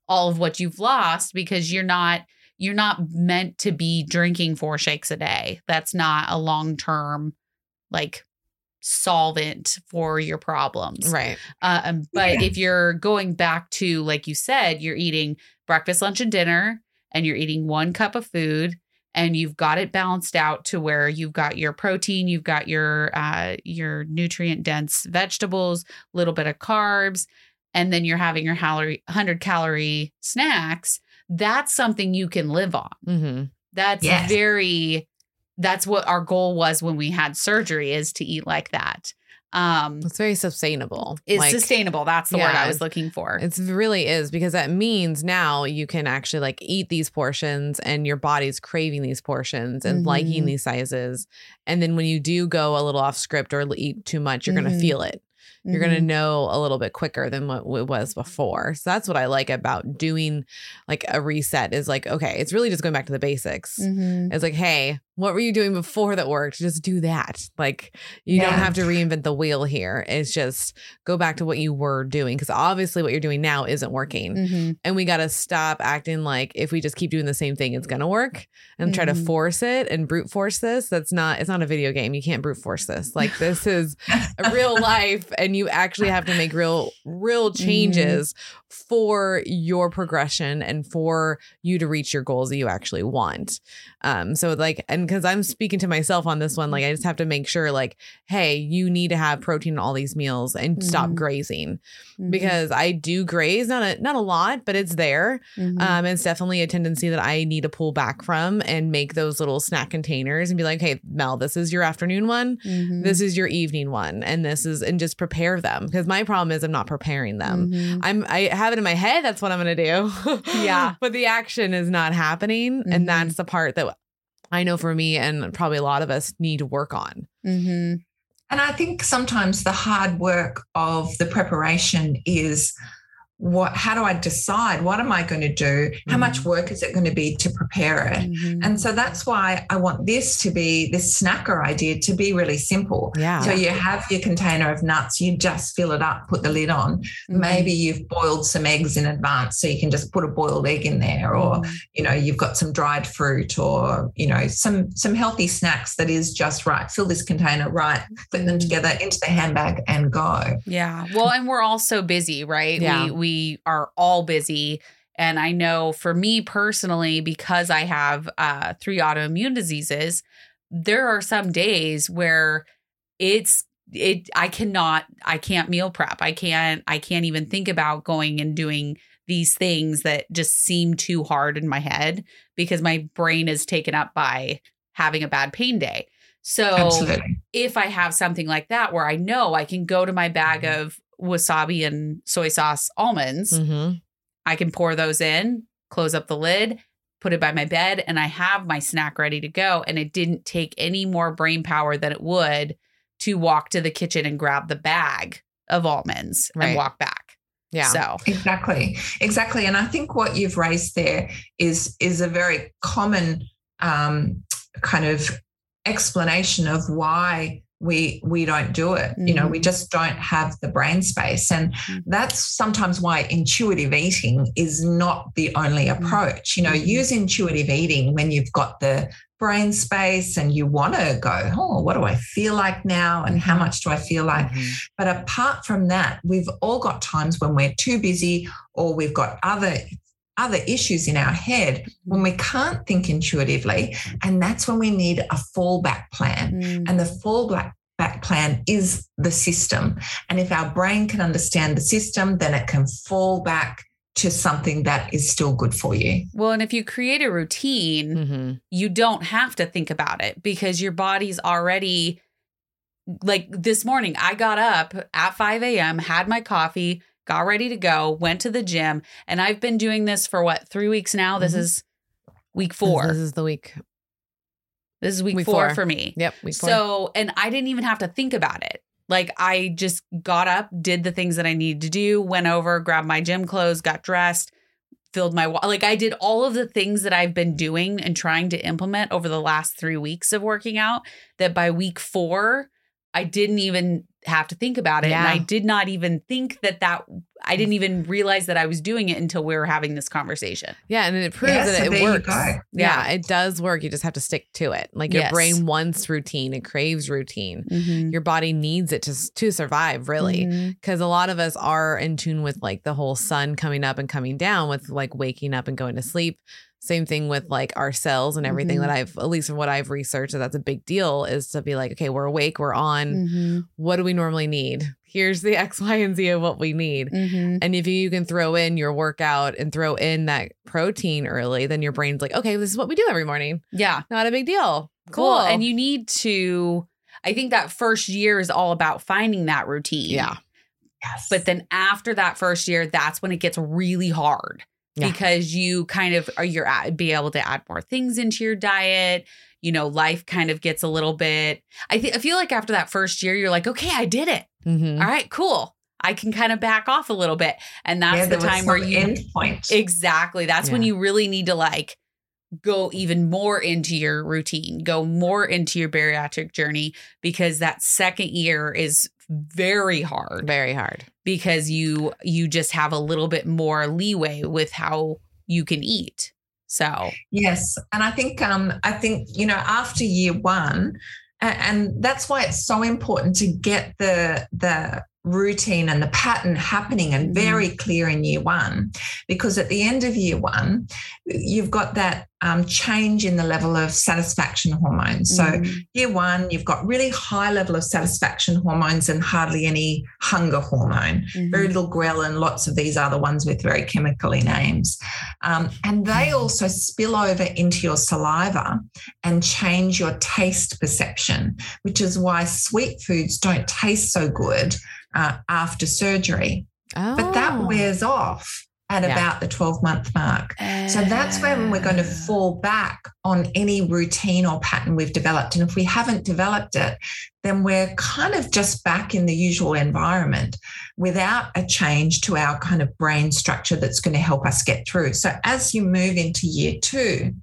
all of what you've lost because you're not you're not meant to be drinking four shakes a day. That's not a long term like solvent for your problems. right. Uh, um, but Yeah. if you're going back to, like you said, you're eating breakfast, lunch, and dinner, and you're eating one cup of food, and you've got it balanced out to where you've got your protein, you've got your uh, your nutrient dense vegetables, a little bit of carbs, and then you're having your calorie, hundred calorie snacks. That's something you can live on. hmm That's Yes. very. That's what our goal was when we had surgery is to eat like that. Um, It's very sustainable. is Like, sustainable. That's the word I was looking for. It really is because that means now you can actually like eat these portions and your body's craving these portions and liking Mhm. these sizes. And then when you do go a little off script or eat too much, you're going Mhm. to feel it. You're Mm-hmm. going to know a little bit quicker than what it was before. So that's what I like about doing like a reset is like, okay, it's really just going back to the basics. Mhm. It's like, hey, what were you doing before that worked? Just do that. Like, you don't have to reinvent the wheel here. It's just go back to what you were doing because obviously what you're doing now isn't working. Mhm. And we got to stop acting like if we just keep doing the same thing, it's going to work and try to Mhm. force it and brute force this. That's not, it's not a video game. You can't brute force this. Like, this is a real life and you actually have to make real, real changes for your progression and for you to reach your goals that you actually want. Um, so like, and because I'm speaking to myself on this one, like I just have to make sure, like, hey, you need to have protein in all these meals and stop Mhm. grazing Mhm. because I do graze, not a not a lot, but it's there. Mhm. Um, it's definitely a tendency that I need to pull back from and make those little snack containers and be like, hey, Mel, this is your afternoon one. Mhm. This is your evening one, and this is and just prepare them because my problem is I'm not preparing them. Mhm. I'm I have it in my head. That's what I'm gonna do. Yeah. but the action is not happening, and that's the part that I know for me and probably a lot of us need to work on. Mhm. And I think sometimes the hard work of the preparation is what how do I decide what am I going to do? How Mhm. much work is it going to be to prepare it? Mhm. And so that's why I want this to be this snacker idea to be really simple. Yeah. So you have your container of nuts, you just fill it up, put the lid on. Mm-hmm. Maybe you've boiled some eggs in advance, so you can just put a boiled egg in there, or Mhm. you know you've got some dried fruit, or you know some some healthy snacks that is just right. Fill this container right, put them together into the handbag, and go. Yeah. Well, and we're all so busy, right? Yeah. We we are all busy. And I know for me personally, because I have uh, three autoimmune diseases, there are some days where it's it I cannot I can't meal prep. I can't I can't even think about going and doing these things that just seem too hard in my head because my brain is taken up by having a bad pain day. So Absolutely. if I have something like that where I know I can go to my bag of wasabi and soy sauce almonds, hmm I can pour those in, close up the lid, put it by my bed, and I have my snack ready to go. And it didn't take any more brain power than it would to walk to the kitchen and grab the bag of almonds Right. and walk back. Yeah. So, Exactly, exactly. And I think what you've raised there is is a very common um, kind of explanation of why we we don't do it. You know, we just don't have the brain space, and Mhm. that's sometimes why intuitive eating is not the only approach. You know, Mhm. use intuitive eating when you've got the brain space and you want to go, oh, what do I feel like now, and how much do I feel like? But apart from that, we've all got times when we're too busy or we've got other other issues in our head when we can't think intuitively. And that's when we need a fallback plan. mm, And the fallback back plan is the system. And if our brain can understand the system, then it can fall back to something that is still good for you. well, and if you create a routine, Mhm. you don't have to think about it because your body's already like this morning i got up at 5 a.m had my coffee got ready to go went to the gym and i've been doing this for what three weeks now this Mhm. is week four This is the week. this is week, week four, four. for me Yep. Week four. so and i didn't even have to think about it like i just got up did the things that i needed to do went over grabbed my gym clothes got dressed filled my wa- like i did all of the things that i've been doing and trying to implement over the last three weeks of working out that by week four i didn't even have to think about it and i did not even think that that i didn't even realize that i was doing it until we were having this conversation yeah, and it proves Yeah, that it works. go. Yeah, Yeah. it does work. You just have to stick to it. Like your Yes. brain wants routine. It craves routine. Your body needs it to to survive, really. Mhm. because a lot of us are in tune with like the whole sun coming up and coming down with like waking up and going to sleep same thing with like our cells and everything Mhm. that i've at least from what i've researched that that's a big deal is to be like okay we're awake we're on Mhm. what do we normally need here's the x y and z of what we need Mhm. and if you can throw in your workout and throw in that protein early then your brain's like okay this is what we do every morning yeah not a big deal cool Cool. And you need to, I think that first year is all about finding that routine. yeah Yes. But then after that first year, that's when it gets really hard Yeah. because you kind of are you're at, be able to add more things into your diet. You know, life kind of gets a little bit. I think I feel like after that first year, you're like, okay, I did it. Mhm. All right, cool. I can kind of back off a little bit, and that's yeah, the time where you end point. Exactly. That's when you really need to like go even more into your routine, go more into your bariatric journey because that second year is very hard very hard because you you just have a little bit more leeway with how you can eat. So, Yes, and I think um, I think you know after year one, and, and that's why it's so important to get the the routine and the pattern happening and Mhm. very clear in year one, because at the end of year one, you've got that um, change in the level of satisfaction hormones. So mm, year one, you've got really high level of satisfaction hormones and hardly any hunger hormone mhm. very little ghrelin, lots of these other ones with very chemically names. Um, and they also spill over into your saliva and change your taste perception, which is why sweet foods don't taste so good uh, after surgery. oh But that wears off at Yeah. about the 12 month mark. So that's when we're going to ah. fall back on any routine or pattern we've developed. And if we haven't developed it, then we're kind of just back in the usual environment without a change to our kind of brain structure that's going to help us get through. So as you move into year two,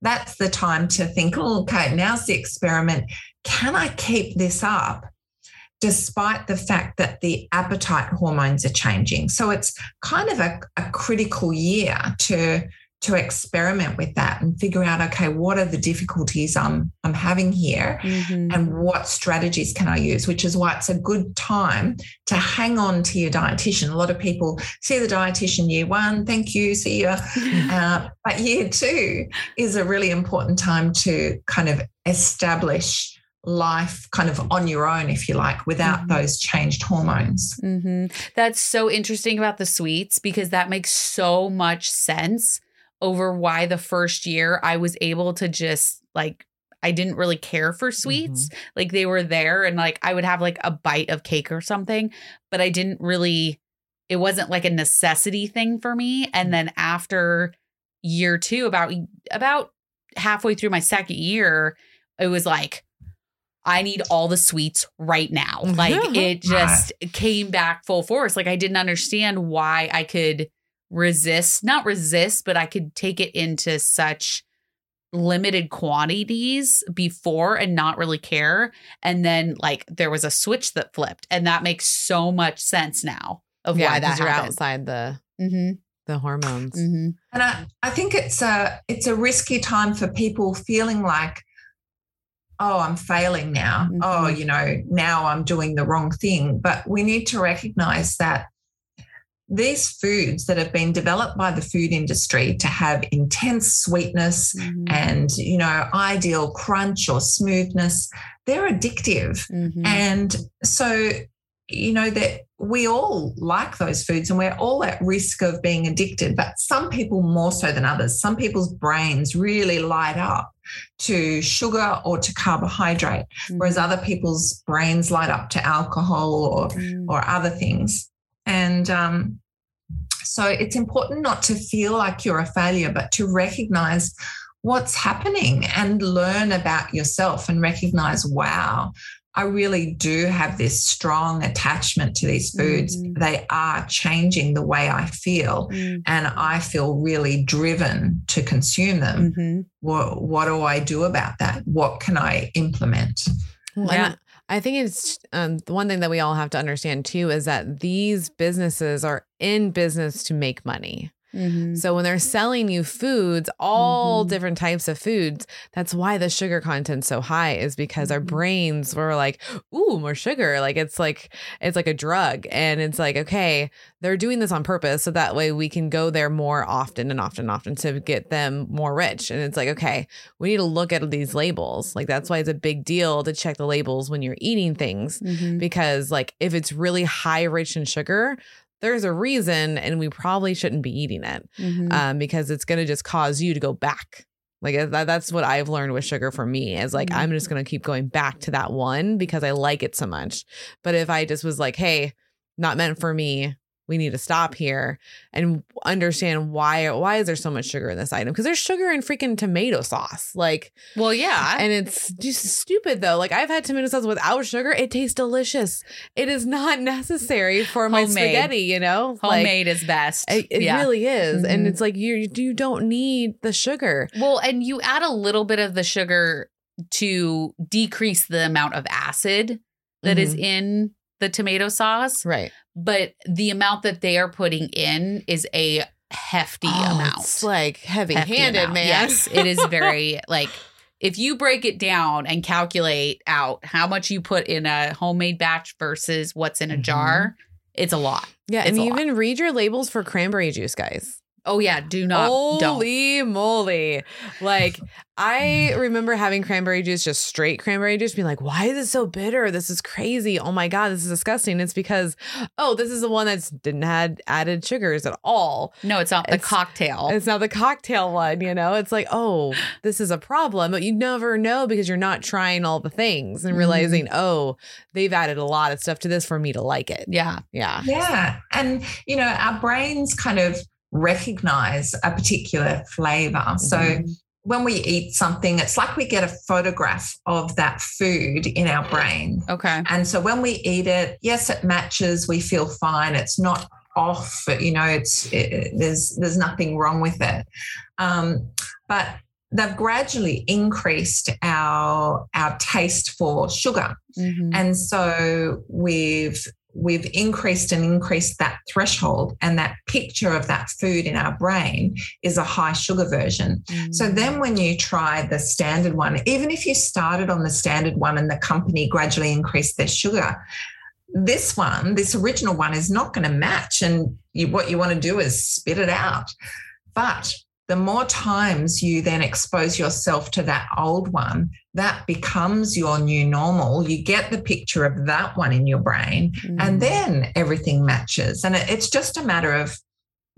that's the time to think, oh, okay, now's the experiment. Can I keep this up? Despite the fact that the appetite hormones are changing. So it's kind of a, a critical year to to experiment with that and figure out okay what are the difficulties i'm i'm having here mm-hmm. and what strategies can i use which is why it's a good time to hang on to your dietitian a lot of people see the dietitian year one thank you see you uh, but year two is a really important time to kind of establish life kind of on your own, if you like, without mm-hmm. those changed hormones. Mm-hmm. That's so interesting about the sweets because that makes so much sense over why the first year I was able to just like I didn't really care for sweets. Mm-hmm. Like they were there and like I would have like a bite of cake or something, but I didn't really it wasn't like a necessity thing for me. And then after year 2 about about halfway through my second year, it was like I need all the sweets right now. Like it just came back full force. Like I didn't understand why I could resist, not resist, but I could take it into such limited quantities before and not really care. And then like there was a switch that flipped. And that makes so much sense now of yeah, why that you're outside the mm-hmm. the hormones. Mm-hmm. And I, I think it's a it's a risky time for people feeling like oh, I'm failing now. Oh, mm-hmm. Oh, you know, now I'm doing the wrong thing. But we need to recognize that these foods that have been developed by the food industry to have intense sweetness mm-hmm. and you know ideal crunch or smoothness they're addictive mm-hmm. and so you know that we all like those foods and we're all at risk of being addicted but some people more so than others some people's brains really light up to sugar or to carbohydrate mm-hmm. whereas other people's brains light up to alcohol or mm. or other things and um, so it's important not to feel like you're a failure, but to recognize what's happening and learn about yourself and recognize, wow, I really do have this strong attachment to these foods. Mm-hmm. They are changing the way I feel, mm-hmm. and I feel really driven to consume them. Mm-hmm. What, what do I do about that? What can I implement? yeah. I think it's um, the one thing that we all have to understand too is that these businesses are in business to make money. Mm-hmm. So when they're selling you foods, all mm-hmm. different types of foods, that's why the sugar content's so high is because mm-hmm. our brains were like, ooh, more sugar. Like it's like it's like a drug. And it's like, okay, they're doing this on purpose. So that way we can go there more often and often and often to get them more rich. And it's like, okay, we need to look at these labels. Like that's why it's a big deal to check the labels when you're eating things. Mm-hmm. Because like if it's really high rich in sugar, there's a reason and we probably shouldn't be eating it mm-hmm. um, because it's going to just cause you to go back like that, that's what i've learned with sugar for me is like mm-hmm. i'm just going to keep going back to that one because i like it so much but if i just was like hey not meant for me we need to stop here and understand why why is there so much sugar in this item? Because there's sugar in freaking tomato sauce. Like well yeah. and it's just stupid though. Like i've had tomato sauce without sugar. It tastes delicious. It is not necessary for my homemade. spaghetti you know? Homemade like, is best. it, it yeah. really is. Mm-hmm. and it's like you you don't need the sugar. Well and you add a little bit of the sugar to decrease the amount of acid that mm-hmm. is in the tomato sauce. Right. But the amount that they are putting in is a hefty oh, amount. It's like heavy handed, man. Yes. It is very like if you break it down and calculate out how much you put in a homemade batch versus what's in a mm-hmm. jar, it's a lot. Yeah. It's and even lot. read your labels for cranberry juice, guys. Oh yeah, do not. Holy don't. moly! Like I remember having cranberry juice, just straight cranberry juice, being like, "Why is it so bitter? This is crazy! Oh my god, this is disgusting!" It's because, oh, this is the one that's didn't had added sugars at all. No, it's not the cocktail. It's not the cocktail one. You know, it's like, oh, this is a problem, but you never know because you're not trying all the things and mm-hmm. realizing, mm. oh, they've added a lot of stuff to this for me to like it. Yeah, yeah, yeah, and you know, our brains kind of recognize a particular flavor. Mm-hmm. So when we eat something, it's like we get a photograph of that food in our brain. Okay. And so when we eat it, yes, it matches. We feel fine. It's not off. You know, it's it, there's there's nothing wrong with it. Um, but they've gradually increased our our taste for sugar, Mhm. and so we've we've increased and increased that threshold, and that picture of that food in our brain is a high sugar version. So Mm-hmm. then when you try the standard one, even if you started on the standard one and the company gradually increased their sugar, this one, this original one is not going to match. And you, what you want to do is spit it out. But the more times you then expose yourself to that old one, that becomes your new normal. You get the picture of that one in your brain, Mm-hmm. and then everything matches. And it- it's just a matter of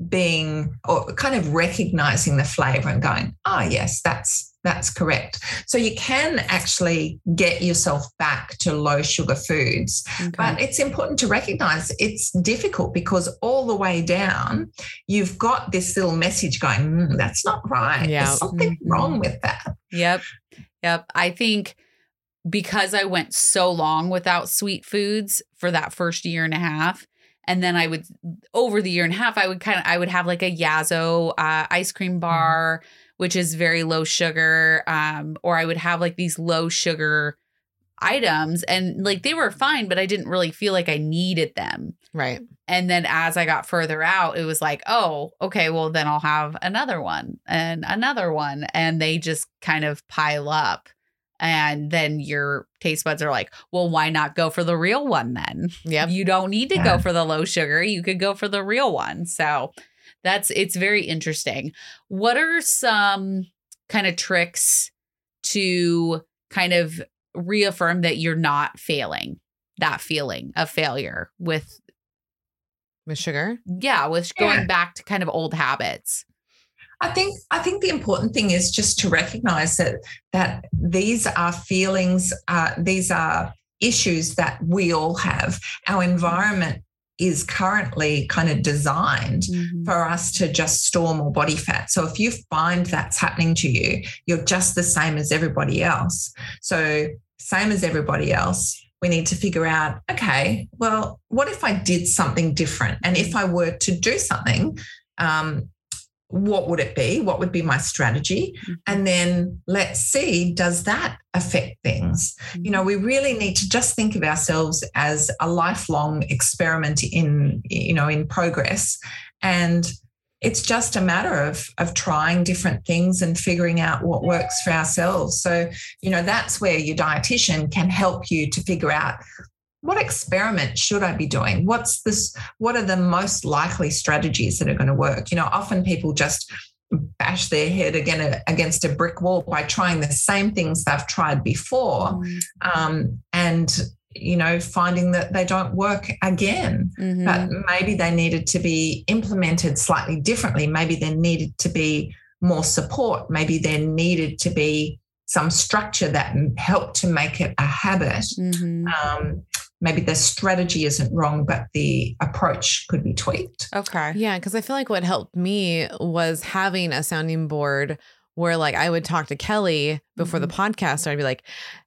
being or kind of recognizing the flavor and going, oh yes, that's that's correct. So you can actually get yourself back to low sugar foods. Okay. But it's important to recognize it's difficult because all the way down, you've got this little message going, "Mm, that's not right. Yeah. There's something Mhm. wrong with that. Yep. Yep. I think because I went so long without sweet foods for that first year and a half. And then I would, over the year and a half, I would kind of, I would have like a Yasso uh, ice cream bar, which is very low sugar. Um, or I would have like these low sugar items and like they were fine, but I didn't really feel like I needed them. Right. And then as I got further out, it was like, oh, okay, well, then I'll have another one and another one. And they just kind of pile up. And then your taste buds are like, well, why not go for the real one then? Yep. You don't need to Yeah. go for the low sugar. You could go for the real one. So that's it's very interesting. What are some kind of tricks to kind of reaffirm that you're not failing that feeling of failure with With sugar. yeah with Yeah. going back to kind of old habits I think I think the important thing is just to recognize that that these are feelings, uh, these are issues that we all have. Our environment is currently kind of designed for us to just store more body fat. So if you find that's happening to you, you're just the same as everybody else. So same as everybody else. We need to figure out, okay, well, what if I did something different? And if mm. I were to do something, um, what would it be? What would be my strategy? Mm-hmm. And then let's see, does that affect things? Mm-hmm. You know, we really need to just think of ourselves as a lifelong experiment in, you know, in progress. And it's just a matter of of trying different things and figuring out what works for ourselves. So, you know, that's where your dietitian can help you to figure out what experiment should I be doing? What's this? What are the most likely strategies that are going to work? You know, often people just bash their head again against a brick wall by trying the same things they've tried before, um, and you know, finding that they don't work again. Mhm. But maybe they needed to be implemented slightly differently. Maybe there needed to be more support. Maybe there needed to be some structure that helped to make it a habit Mhm. um, maybe the strategy isn't wrong, but the approach could be tweaked. okay Yeah, because I feel like what helped me was having a sounding board where like I would talk to Kelly before the podcast. So I'd be like,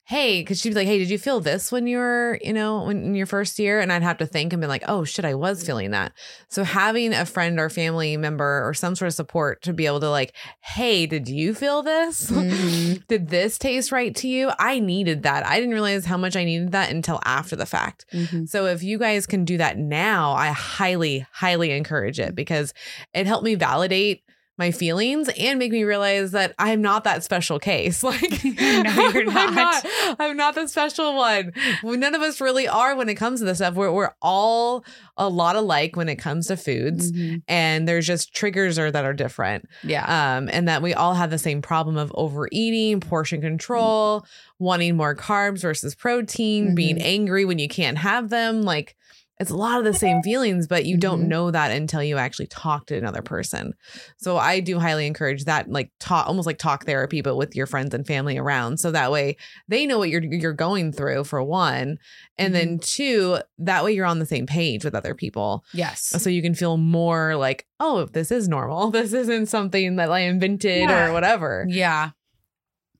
hey, because she'd be like, hey, did you feel this when you were, you know, when in your first year? And I'd have to think and be like, oh shit, I was feeling that. So having a friend or family member or some sort of support to be able to like, hey, did you feel this? Mhm. did this taste right to you? I needed that. I didn't realize how much I needed that until after the fact. Mhm. So if you guys can do that now, I highly, highly encourage it because it helped me validate my feelings and make me realize that I'm not that special case. Like No, you're I'm not. I'm not the special one. None of us really are when it comes to this stuff. We're we're all a lot alike when it comes to foods. Mhm. And there's just triggers are that are different yeah um, and that we all have the same problem of overeating, portion control, wanting more carbs versus protein, being Mhm. angry when you can't have them. Like it's a lot of the same feelings, but you don't Mhm. know that until you actually talk to another person. So I do highly encourage that, like talk, almost like talk therapy, but with your friends and family around. So that way they know what you're you're going through for one, and then two, that way you're on the same page with other people. Yes. So you can feel more like, oh, this is normal. This isn't something that I invented Yeah. or whatever. Yeah.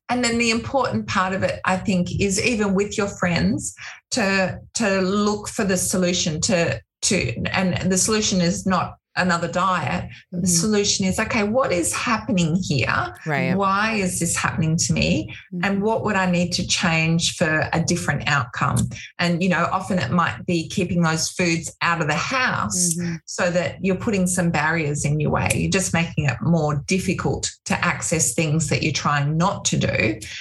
And then the important part of it, I think, is even with your friends to to look for the solution to to and the solution is not another diet. The Mhm. solution is okay, what is happening here? Right. Why is this happening to me? And what would I need to change for a different outcome? And you know, often it might be keeping those foods out of the house Mhm. so that you're putting some barriers in your way. You're just making it more difficult to access things that you're trying not to do.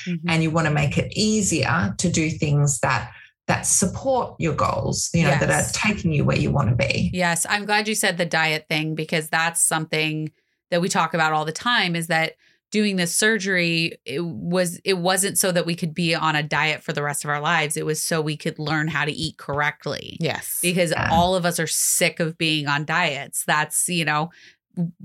Mhm. And you want to make it easier to do things that that support your goals, you know, that are taking you where you want to be. Yes, I'm glad you said the diet thing because that's something that we talk about all the time is that doing this surgery it was it wasn't so that we could be on a diet for the rest of our lives it was so we could learn how to eat correctly Yes. because Yeah. all of us are sick of being on diets that's you know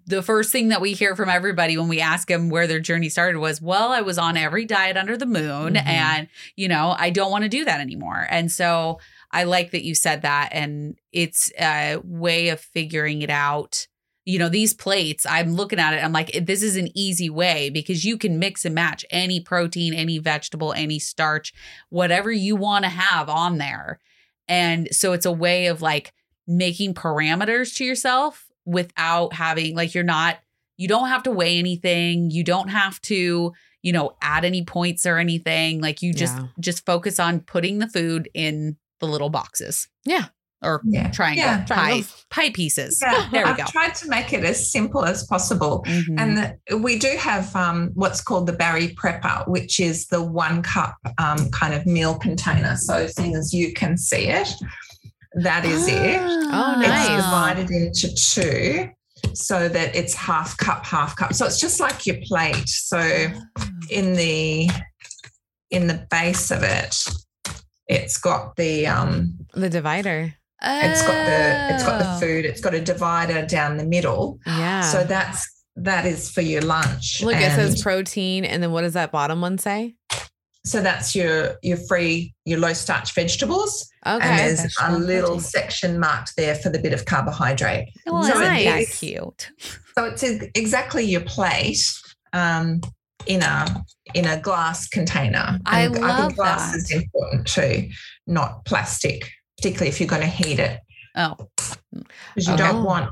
the first thing that we hear from everybody when we ask them where their journey started was well i was on every diet under the moon Mhm. and you know i don't want to do that anymore. And so i like that you said that and it's a way of figuring it out. You know these plates i'm looking at it i'm like this is an easy way because you can mix and match any protein any vegetable any starch whatever you want to have on there. And so it's a way of like making parameters to yourself without having like you're not you don't have to weigh anything you don't have to you know add any points or anything like you just Yeah. just focus on putting the food in the little boxes Yeah. or Yeah. triangle Yeah, pie pie pieces Yeah, there we I've go tried to make it as simple as possible. Mhm. And the, we do have um, what's called the Bari Prepper, which is the one cup um, kind of meal container. So, as soon as you can see it, that is it. Oh, nice. It's divided into two so that it's half cup, half cup. So it's just like your plate. So in the in the base of it, it's got the um, the divider. it's got the it's got Oh. the food. It's got a divider down the middle. Yeah. So that's that is for your lunch. Look, it says protein, and then what does that bottom one say? So that's your your free your low starch vegetables, Okay. and there's a little section marked there for the bit of carbohydrate. well, So nice. cute So it's exactly your plate um, in a in a glass container. I And I love think glass that. is important too, not plastic, particularly if you're going to heat it, oh because you Okay. don't want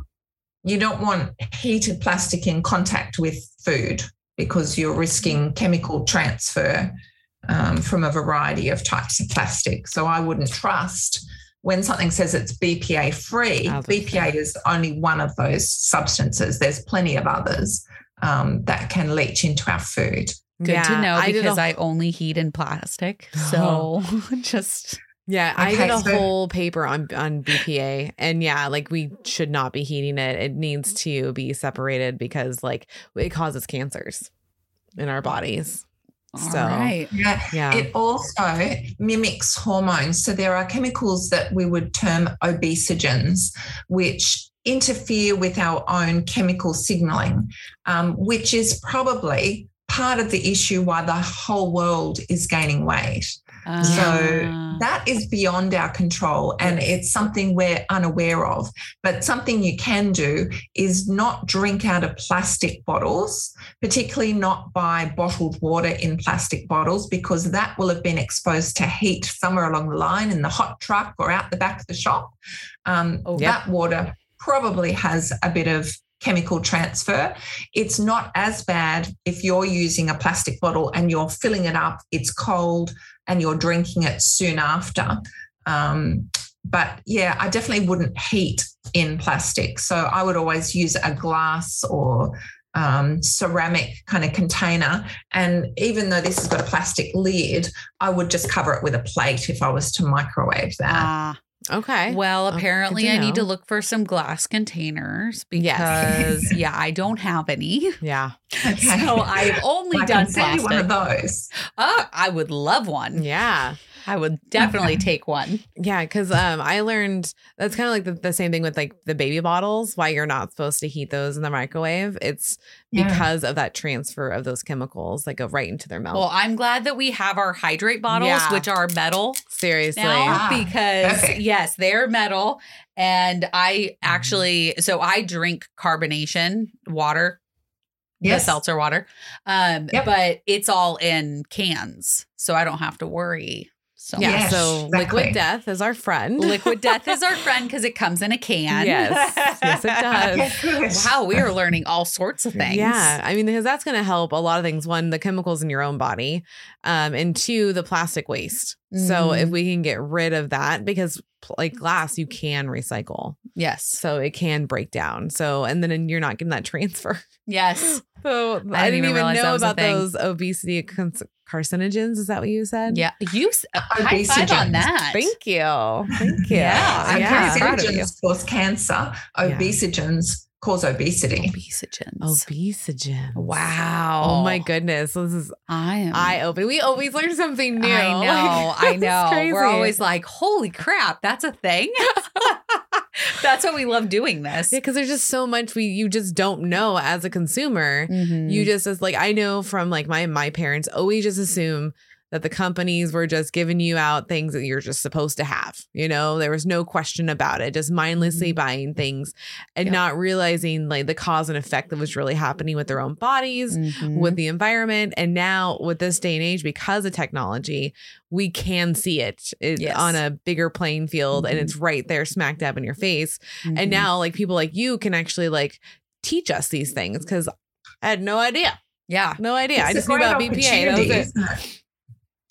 you don't want heated plastic in contact with food because you're risking chemical transfer um, from a variety of types of plastic. So I wouldn't trust when something says it's BPA free. I was gonna BPA is only one of those substances. There's plenty of others um, that can leach into our food. good to know I did a because I, only heat in plastic so just Yeah, I Okay, did a so- whole paper on on BPA, and yeah, like we should not be heating it. It needs to be separated because like it causes cancers in our bodies. So all right Yeah. yeah, It also mimics hormones. So there are chemicals that we would term obesogens, which interfere with our own chemical signaling, um, which is probably part of the issue why the whole world is gaining weight. So that is beyond our control and it's something we're unaware of. But something you can do is not drink out of plastic bottles, particularly not buy bottled water in plastic bottles, because that will have been exposed to heat somewhere along the line in the hot truck or out the back of the shop. Um, Oh, that water probably has a bit of chemical transfer. It's not as bad if you're using a plastic bottle and you're filling it up, it's cold, and you're drinking it soon after. Um, but yeah, I definitely wouldn't heat in plastic. So I would always use a glass or um, ceramic kind of container. And even though this has got a plastic lid, I would just cover it with a plate if I was to microwave that. Ah. Okay. Well, Oh, apparently, good to I need to look for some glass containers because, Yes. yeah, I don't have any. yeah, So I've only I done can send you one of those. Ah, I would love one. yeah. I would definitely take one. Yeah, because um, I learned that's kind of like the, the same thing with like the baby bottles. Why you're not supposed to heat those in the microwave? It's Yeah. because of that transfer of those chemicals that go right into their milk. Well, I'm glad that we have our Hidrate bottles, Yeah. which are metal Seriously, now Ah, because perfect. yes, they're metal. And I Mm-hmm. actually, so I drink carbonation water, Yes. the seltzer water, um, Yep. but it's all in cans, so I don't have to worry. So yeah. Yes, so exactly. liquid death is our friend. Liquid Death is our friend because it comes in a can. Yes. Yes, it does. Okay. Wow, we are learning all sorts of things. Yeah, I mean, because that's going to help a lot of things. One, the chemicals in your own body, um, and two, the plastic waste. So Mhm. if we can get rid of that, because like glass, you can recycle, Yes. so it can break down. So and then you're not getting that transfer. Yes. So I, didn't didn't even even know about those obesity cons- carcinogens. Is that what you said? Yeah. You s- uh, high five on that. Thank you. Thank you. Yeah, yeah. very proud of you. Carcinogens cause cancer. Obesogens cause obesity. Obesogens. Obesogen. Wow. Oh my goodness. This is I am. eye opening. We always learn something new. I know. Like, I it's know. We're always like, holy crap, that's a thing. that's why we love doing this. Yeah, because there's just so much we you just don't know as a consumer. Mhm. You just as like I know from like my my parents always just assume that the companies were just giving you out things that you're just supposed to have. You know, there was no question about it, just mindlessly buying things and Yep. not realizing like the cause and effect that was really happening with their own bodies, Mhm. with the environment. And now with this day and age, because of technology, we can see it, Yes. on a bigger playing field and Mhm. it's right there smack dab in your face. Mhm. And now like people like you can actually like teach us these things because I had no idea. yeah. No idea. I It's just knew about BPA. That was it.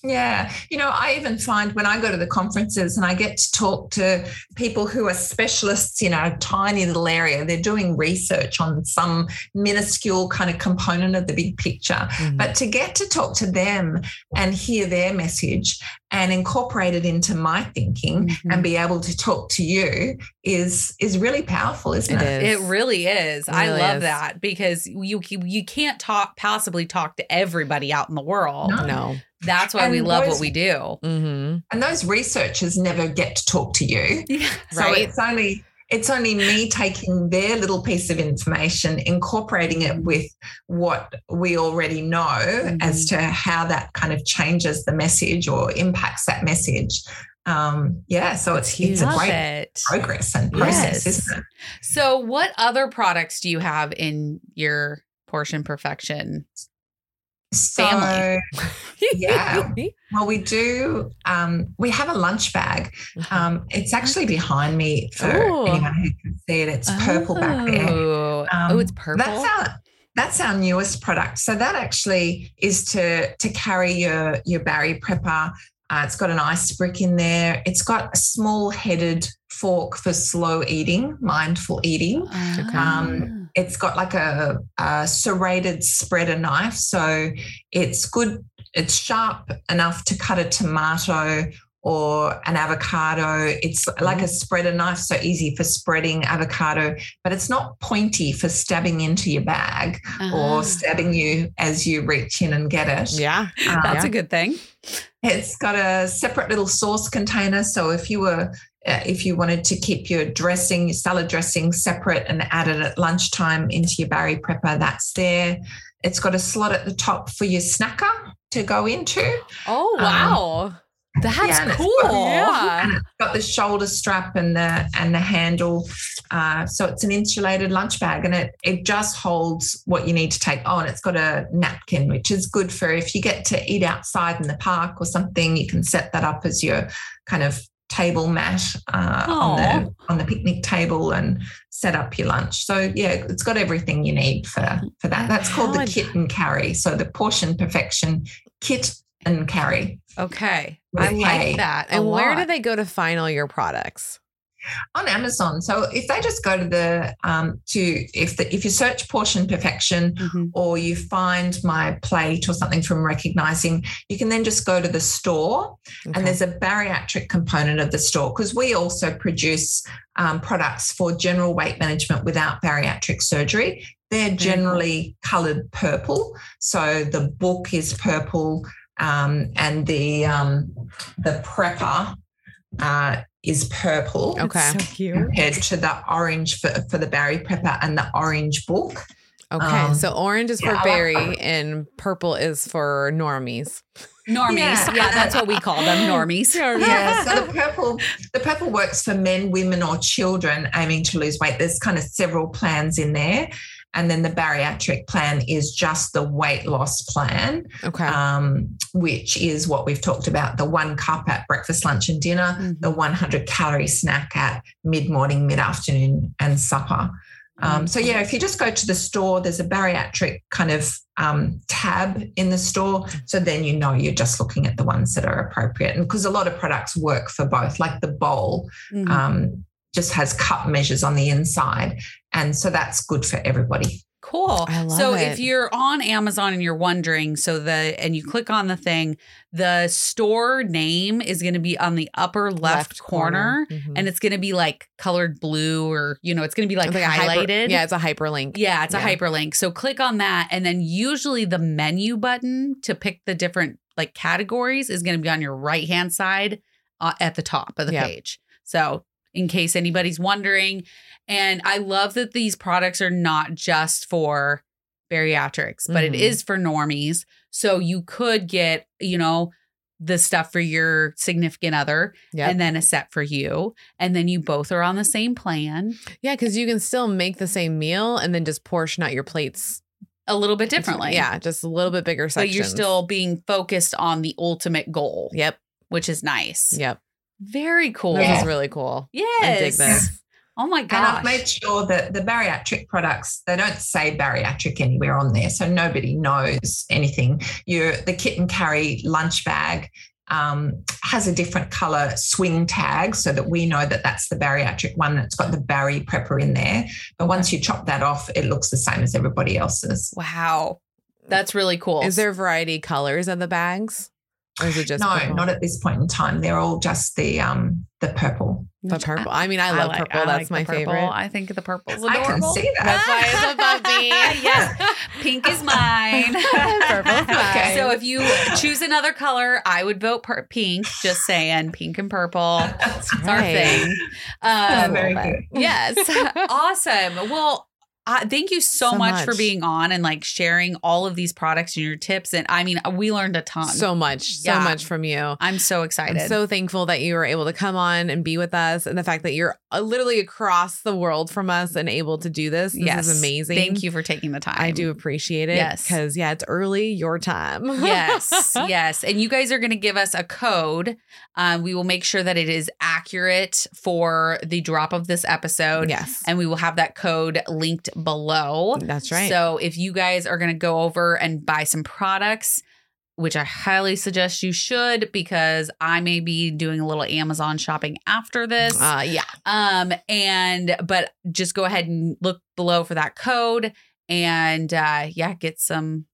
isn't it? Yeah. You know, I even find when I go to the conferences and I get to talk to people who are specialists in a tiny little area, they're doing research on some minuscule kind of component of the big picture. Mm-hmm. But to get to talk to them and hear their message and incorporate it into my thinking Mhm. and be able to talk to you is is really powerful, isn't It it? is. It really is. It I love is. that because you you can't talk possibly talk to everybody out in the world. No. no. That's why we And love those- what we do. Mm-hmm. And those researchers never get to talk to you. Yeah. So Right. it's only it's only me taking their little piece of information, incorporating it with what we already know as to how that kind of changes the message or impacts that message. Um, yeah, so it's it's a great it. progress and process, Yes. isn't it? So, what other products do you have in your portion perfection? So, Yeah. well, we do. Um, we have a lunch bag. Um, it's actually behind me for Ooh. anyone who can see it. It's purple back there. Oh, Um, oh it's purple. That's our that's our newest product. So that actually is to to carry your your Bari Prepper. Uh, it's got an ice brick in there. It's got a small headed fork for slow eating, mindful eating. Ah. Um, It's got like a, a serrated spreader knife, so it's good. It's sharp enough to cut a tomato or an avocado. It's like a spreader knife, so easy for spreading avocado, but it's not pointy for stabbing into your bag Ah. or stabbing you as you reach in and get it. Yeah. Um, That's Yeah. a good thing. it's got a separate little sauce container. So if you were, uh, if you wanted to keep your dressing, your salad dressing separate and add it at lunchtime into your Bari Prepper, that's there. It's got a slot at the top for your snacker to go into. Oh Um, wow. That's Yeah, cool. got- yeah. And it's got the shoulder strap and the and the handle. Uh, so it's an insulated lunch bag and it it just holds what you need to take. Oh, and it's got a napkin, which is good for if you get to eat outside in the park or something, you can set that up as your kind of table mat uh, on the on the picnic table and set up your lunch. So yeah, it's got everything you need for for that. That's called the kit and carry. So the portion perfection kit and carry. Okay. I like that. And where do they go to find all your products? On Amazon. So if they just go to the um, to if the if you search portion perfection Mhm. or you find my plate or something from recognizing, you can then just go to the store Okay. and there's a bariatric component of the store because we also produce um, products for general weight management without bariatric surgery. They're generally colored purple. So the book is purple. um, and the um, the prepper uh, is purple. Okay. So cute. Compared to the orange for, for the Bari Prepper and the orange book. Okay. Um, so orange is for yeah, I like berry and purple is for normies. Normies. Yeah. Yeah. that's what we call them, normies. Yeah, so the purple, the purple works for men, women, or children aiming to lose weight. There's kind of several plans in there, and then the bariatric plan is just the weight loss plan, Okay. um, which is what we've talked about: the one cup at breakfast, lunch, and dinner, Mhm. the 100 calorie snack at mid morning, mid afternoon, and supper. Um, so yeah, if you just go to the store, there's a bariatric kind of um, tab in the store. So then you know you're just looking at the ones that are appropriate, and because a lot of products work for both, like the bowl Mhm. um, just has cup measures on the inside, and so that's good for everybody. Cool. I love so it. if you're on Amazon and you're wondering, so the and you click on the thing, the store name is going to be on the upper left, corner, Mhm. and it's going to be like colored blue or you know, it's going to be like, like a hyper- highlighted. yeah, it's a hyperlink. Yeah, it's a hyperlink. So click on that and then usually the menu button to pick the different like categories is going to be on your right-hand side uh, at the top of the Yep. page. So in case anybody's wondering and I love that these products are not just for bariatrics, but it Mhm. is for normies. So you could get, you know, the stuff for your significant other Yep. and then a set for you and then you both are on the same plan Yeah, because you can still make the same meal and then just portion out your plates a little bit differently. Yeah, just a little bit bigger but you're still being focused on the ultimate goal, Yep. which is nice. Yep. Very cool. This is really cool. Yes. I dig this. Oh my God. And I've made sure that the bariatric products, they don't say bariatric anywhere on there. So nobody knows anything. Your the kit and carry lunch bag um, has a different color swing tag so that we know that that's the bariatric one. that's got the Bari prepper in there. But once you chop that off, it looks the same as everybody else's. wow. That's really cool. Is there variety colors of the bags? Or is it just no, purple? not at this point in time. They're all just the um, the purple. the purple. I mean, I love like- purple. I That's like my the purple. favorite. I think the purple's I adorable. can see that. That's why it's above me. yes. Pink is mine. Purple's mine. So if you choose another color, I would vote per- pink. Just saying, pink and purple. That's It's our thing. Yeah, Um, very good. yes. awesome. Well, uh, thank you so, So much, for being on and like sharing all of these products and your tips. And I mean, we learned a ton. So much, so much from you. I'm so excited. I'm so thankful that you were able to come on and be with us, and the fact that you're uh, literally across the world from us and able to do this. This yes, is amazing. Thank you for taking the time. I do appreciate it. Yes. because yeah, it's early your time. yes, yes. And you guys are going to give us a code. Um, we will make sure that it is accurate for the drop of this episode. yes, And we will have that code linked below. that's right. So if you guys are going to go over and buy some products, which I highly suggest you should because I may be doing a little Amazon shopping after this. uh, yeah, Um, and but just go ahead and look below for that code and uh yeah, get some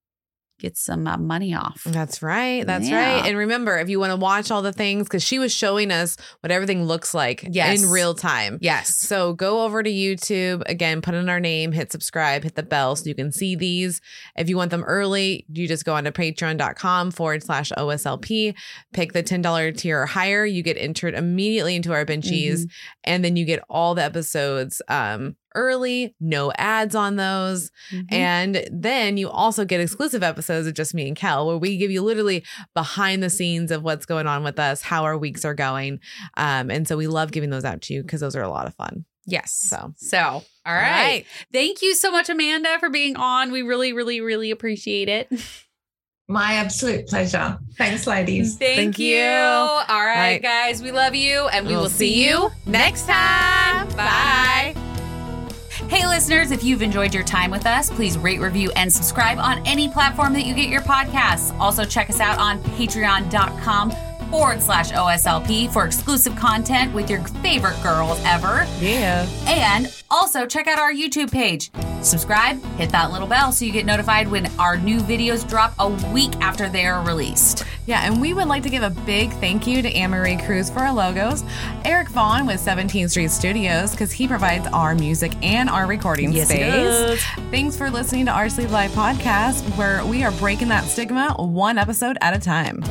get some uh, money off. that's right. That's Yeah. right. And remember, if you want to watch all the things, because she was showing us what everything looks like Yes. in real time. Yes. So go over to YouTube again, put in our name, hit subscribe, hit the bell so you can see these. If you want them early, you just go onto patreon.com forward slash OSLP, pick the $10 tier or higher. You get entered immediately into our benchies, Mhm. and then you get all the episodes um, early, no ads on those. Mhm. And then you also get exclusive episodes of just me and Kel, where we give you literally behind the scenes of what's going on with us, how our weeks are going. Um, and so we love giving those out to you because those are a lot of fun. yes. So. So, all right. Thank you so much, Amanda, for being on. We really, really, really appreciate it. My absolute pleasure. Thanks, ladies. Thank, Thank you. you. All right, right. guys. We love you, and we We'll will see see you you next time. Bye. Hey, listeners, if you've enjoyed your time with us, please rate, review, and subscribe on any platform that you get your podcasts. Also, check us out on patreon.com forward slash OSLP for exclusive content with your favorite girls ever. Yeah. And also check out our YouTube page. Subscribe, hit that little bell so you get notified when our new videos drop a week after they are released. Yeah, and we would like to give a big thank you to Anne Marie Cruz for our logos, Eric Vaughn with 17th Street Studios because he provides our music and our recording Yes, he space. does. Thanks for listening to our Sleeved Life podcast, where we are breaking that stigma one episode at a time.